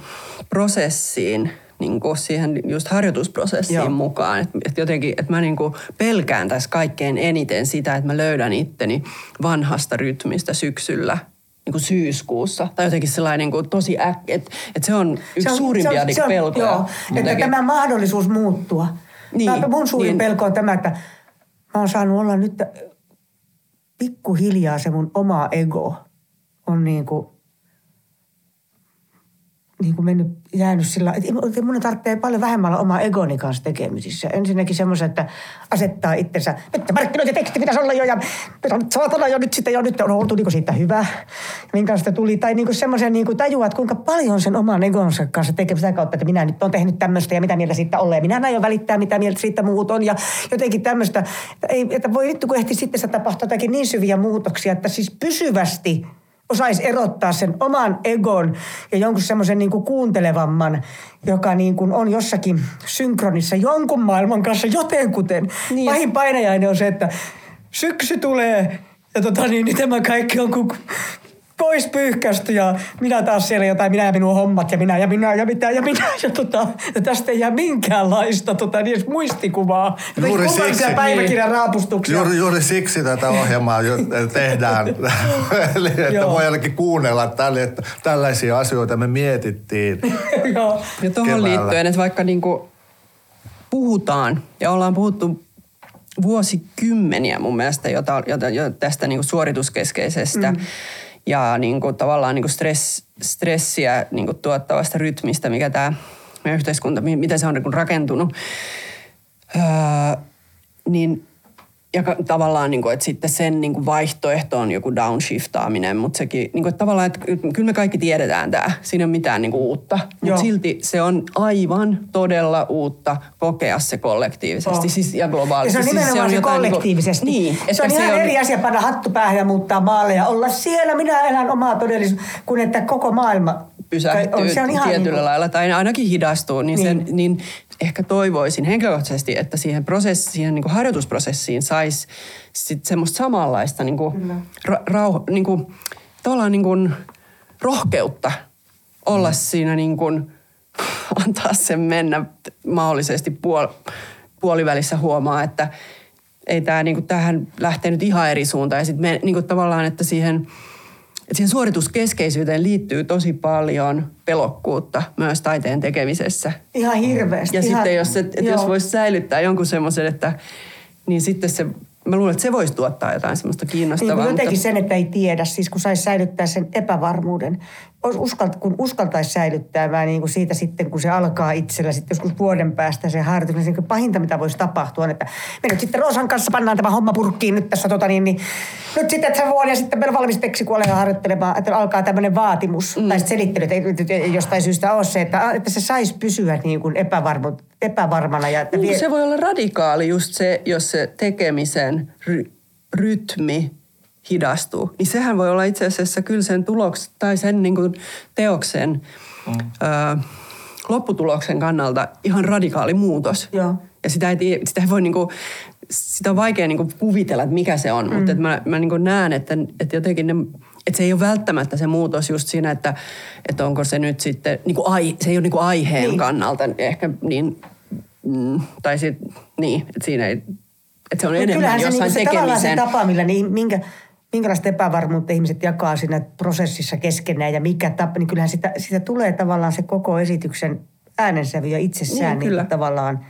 prosessiin, niinku siihen just harjoitusprosessiin
Joo.
mukaan. Että et jotenkin, että mä niinku pelkään tässä kaikkein eniten sitä, että mä löydän itteni vanhasta rytmistä syksyllä niinku syyskuussa. Tai jotenkin sellainen niinku tosi äk... Että et se on yksi
Se on-
suurimpia
se on-
niinku
se on-
pelkoja.
Joo, että tämä mahdollisuus muuttua.
Niin,
Mä, mun suurin
niin.
pelko on tämä, että mä oon saanut olla nyt pikkuhiljaa se mun oma ego on niin kuin, niin kuin mennyt, jäänyt sillä, että mun tarvitsee paljon vähemmällä oma egoni kanssa tekemisissä. Ensinnäkin semmoisen, että asettaa itsensä, että markkinointiteksti pitäisi olla jo ja saatana jo nyt sitten jo nyt on oltu niin siitä hyvä. Minkä sitä tuli. Tai niin semmoisen niin tajua, että kuinka paljon sen oman egonsa kanssa tekee sitä kautta, että minä nyt olen tehnyt tämmöistä ja mitä mieltä siitä ollee. Minä en aio välittää, mitä mieltä siitä muut on ja jotenkin tämmöistä. Että, ei, että voi vittu, kun ehti sitten se tapahtuu jotakin niin syviä muutoksia, että siis pysyvästi osaisi erottaa sen oman egon ja jonkun semmoisen niin kuin kuuntelevamman, joka niin kuin on jossakin synkronissa jonkun maailman kanssa jotenkuten.
Niin.
Niin. Pahin painajainen on se, että syksy tulee ja tota niin, niin tämä kaikki on kuin pois pyyhkästy ja minä taas siellä jotain, minä ja minun hommat ja minä ja minä ja mitä ja minä. Ja, tota, ja tästä ei jää minkäänlaista tota, niin edes muistikuvaa.
Juuri siksi.
päiväkirjan raapustuksia.
Juuri, juuri siksi tätä ohjelmaa jo tehdään, Eli että
Joo.
voi ainakin kuunnella tälle, että tällaisia asioita me mietittiin.
Joo.
Ja tuohon
keväällä.
liittyen, että vaikka niinku puhutaan ja ollaan puhuttu vuosikymmeniä mun mielestä jota, jota, jo tästä niinku suorituskeskeisestä mm. Ja niinku tavallaan niinku stress, stressiä niinku tuottavasta rytmistä, mikä tämä meidän yhteiskunta, mi- miten se on niinku rakentunut. Öö, niin ja tavallaan, niin kuin, että sitten sen niin kuin vaihtoehto on joku downshiftaaminen, mutta sekin, niin kuin, että tavallaan, että kyllä me kaikki tiedetään tämä. Siinä ei ole mitään niin kuin uutta, mutta silti se on aivan todella uutta kokea se kollektiivisesti
On.
siis, ja globaalisti.
Ja se on
Siis
nimenomaan se,
jotain
kollektiivisesti.
Niin,
niin, se on ihan eri asia panna hattu päähän ja muuttaa maalle ja olla siellä. Minä elän omaa todellisuutta, kun että koko maailma
pysähtyy
on- se on ihan
tietyllä
niin kuin-
lailla tai ainakin hidastuu, niin,
Niin.
Sen, niin ehkä toivoisin henkilökohtaisesti, että siihen, prosessi, siihen niin kuin harjoitusprosessiin saisi sit semmoista samanlaista niin kuin, ra, rauh, niin kuin, tavallaan niin kuin, rohkeutta olla mm. siinä niin kuin, antaa sen mennä mahdollisesti puol, puolivälissä huomaa, että ei tämä niin kuin, tähän lähtee nyt ihan eri suuntaan ja sitten niin kuin, tavallaan, että siihen että siihen suorituskeskeisyyteen liittyy tosi paljon pelokkuutta myös taiteen tekemisessä.
Ihan hirveästi.
Ja
ihan,
sitten jos, se, että jos voisi säilyttää jonkun semmoisen, että niin sitten se, mä luulen, että se voisi tuottaa jotain semmoista kiinnostavaa.
Niin, jotenkin
mutta...
sen, että ei tiedä, siis kun saisi säilyttää sen epävarmuuden. Uskalt, kun uskaltaisi säilyttää vaan niin kuin siitä sitten, kun se alkaa itsellä sitten joskus vuoden päästä se harjoitus, niin pahinta mitä voisi tapahtua on, että me nyt sitten Roosan kanssa pannaan tämä homma purkkiin nyt tässä tota niin, niin nyt sitten, että se vuoden ja sitten meillä valmis teksti, kun aletaan harjoittelemaan, että alkaa tämmöinen vaatimus mm. tai selittely, että ei jostain syystä ole se, että, että se saisi pysyä niin kuin epävarmu, epävarmana. Ja että
vie... Se voi olla radikaali just se, jos se tekemisen ry- rytmi hidastuu, niin sehän voi olla itse asiassa kyllä sen tuloks, tai sen niin kuin teoksen mm. ö, lopputuloksen kannalta ihan radikaali muutos.
Joo.
Ja sitä ei, sitä ei voi niin kuin, sitä on vaikea niin kuin kuvitella, että mikä se on, mm. mutta että mä, mä niin kuin näen, että, että jotenkin ne, että se ei ole välttämättä se muutos just siinä, että, että onko se nyt sitten, niin kuin ai, se ei ole niin kuin aiheen niin. kannalta ehkä niin, mm, tai sit, niin, että siinä ei, että se on no, enemmän jossain se, niin, tekemisen.
Se tapa, millä niin, minkä, minkälaista epävarmuutta ihmiset jakaa siinä prosessissa keskenään ja mikä tapa, niin kyllähän sitä, sitä tulee tavallaan se koko esityksen äänensävy ja itsessään niin, niin tavallaan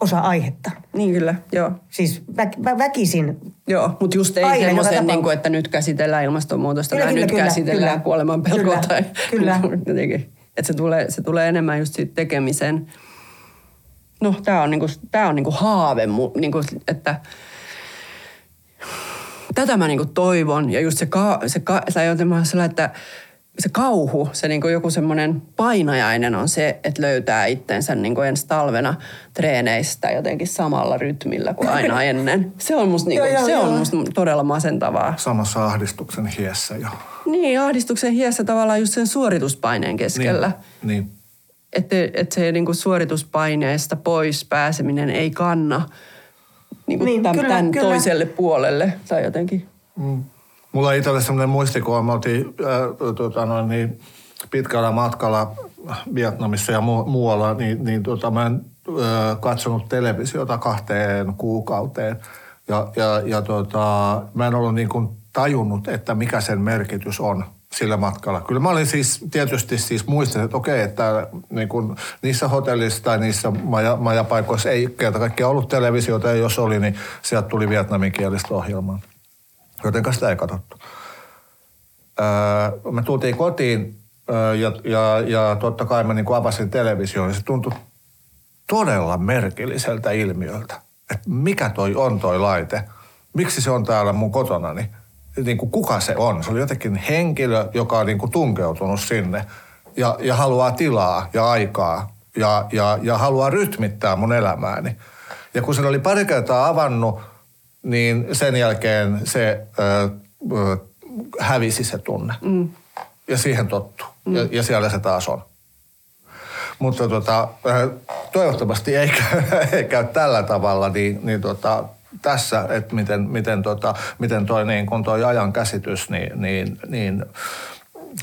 osa aihetta.
Niin kyllä, joo.
Siis vä, vä, väkisin.
Joo, mutta just ei semmoisen, niin kuin, että nyt käsitellään ilmastonmuutosta kyllä, tai kyllä, nyt kyllä, käsitellään kyllä, kuolemanpelkoa kyllä, tai kyllä. jotenkin. Että se tulee, se tulee enemmän just siitä tekemisen. No, tämä on, niinku, tää on niinku haave, niinku, että tätä mä niinku toivon. Ja just se, ka, se, ka, se että se kauhu, se niinku joku semmoinen painajainen on se, että löytää itsensä niinku ensi talvena treeneistä jotenkin samalla rytmillä kuin aina ennen. Se on musta, niinku, joo, se joo. on musta todella masentavaa.
Samassa ahdistuksen hiessä jo.
Niin, ahdistuksen hiessä tavallaan just sen suorituspaineen keskellä.
Niin, niin.
Että et se niinku suorituspaineesta pois pääseminen ei kanna niinku niin, tämän, kyllä, tämän kyllä. toiselle puolelle tai jotenkin.
Mm. Mulla on itselle sellainen muistikuva, me oltiin äh, tota, noin, niin, pitkällä matkalla Vietnamissa ja mu- muualla, niin, niin tota, mä en äh, katsonut televisiota kahteen kuukauteen. Ja, ja, ja tota, mä en ollut niin kuin tajunnut, että mikä sen merkitys on sillä matkalla. Kyllä mä olin siis tietysti siis muistin, että okei, että niin kuin niissä hotellissa tai niissä maja, majapaikoissa ei kerta kaikkiaan ollut televisiota ja jos oli, niin sieltä tuli vietnaminkielistä ohjelmaa. Jotenka sitä ei katsottu. Öö, me tultiin kotiin öö, ja, ja, ja totta kai mä niin avasin televisioon ja se tuntui todella merkilliseltä ilmiöltä. Että mikä toi on toi laite? Miksi se on täällä mun kotonani? Niin kuin kuka se on? Se oli jotenkin henkilö, joka on niin kuin tunkeutunut sinne ja, ja haluaa tilaa ja aikaa ja, ja, ja haluaa rytmittää mun elämääni. Ja kun se oli pari kertaa avannut – niin sen jälkeen se ö, ö, hävisi se tunne. Mm. Ja siihen tottu. Mm. Ja, ja siellä se taas on. Mutta tota, toivottavasti ei, ei käy tällä tavalla, niin, niin tota, tässä, että miten, miten, tota, miten toi, niin kun toi ajan käsitys, niin, niin, niin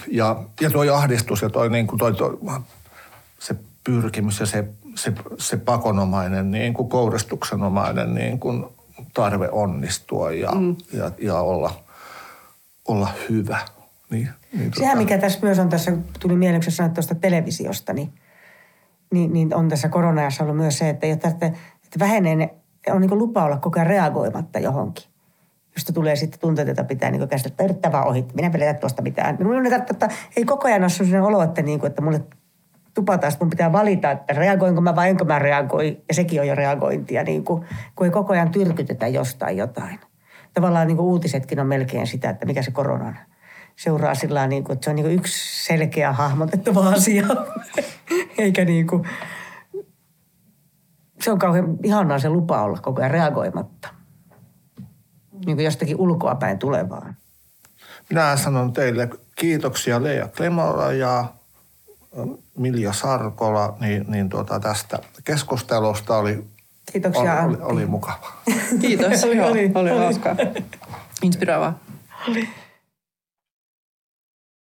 ja, ja toi ahdistus ja toi, niin kun toi, toi, se pyrkimys ja se, se, se pakonomainen, niin kuin kouristuksenomainen niin kuin tarve onnistua ja, mm. ja, ja olla, olla hyvä. Niin,
niin Sehän, tota... mikä tässä myös on tässä, tuli mieleen, kun sanoit tuosta televisiosta, niin, niin, niin on tässä korona ollut myös se, että, että, että vähenee ne, on niin lupa olla koko ajan reagoimatta johonkin. Josta tulee sitten tunteet, että pitää niin käsitellä, yrittää vaan ohi, minä vielä tuosta mitään. Minulla että ei koko ajan ole sellainen olo, että, niin kuin, että mulle tupataan, mun pitää valita, että reagoinko mä vai enkö mä reagoi. Ja sekin on jo reagointia, niin kuin, kun ei koko ajan tyrkytetä jostain jotain. Tavallaan niin kuin uutisetkin on melkein sitä, että mikä se korona on. Seuraa sillä niin että se on niin kuin yksi selkeä hahmotettava asia. Eikä niin kuin, se on kauhean ihanaa se lupa olla koko ajan reagoimatta. Niin kuin jostakin ulkoapäin tulevaan.
Minä sanon teille kiitoksia Leija Klemola ja Milja Sarkola, niin, niin tuota, tästä keskustelusta oli,
Kiitoksia,
oli, oli, oli mukava.
Kiitos, oli, oli, oli, oli hauskaa. Inspiroivaa. Oli.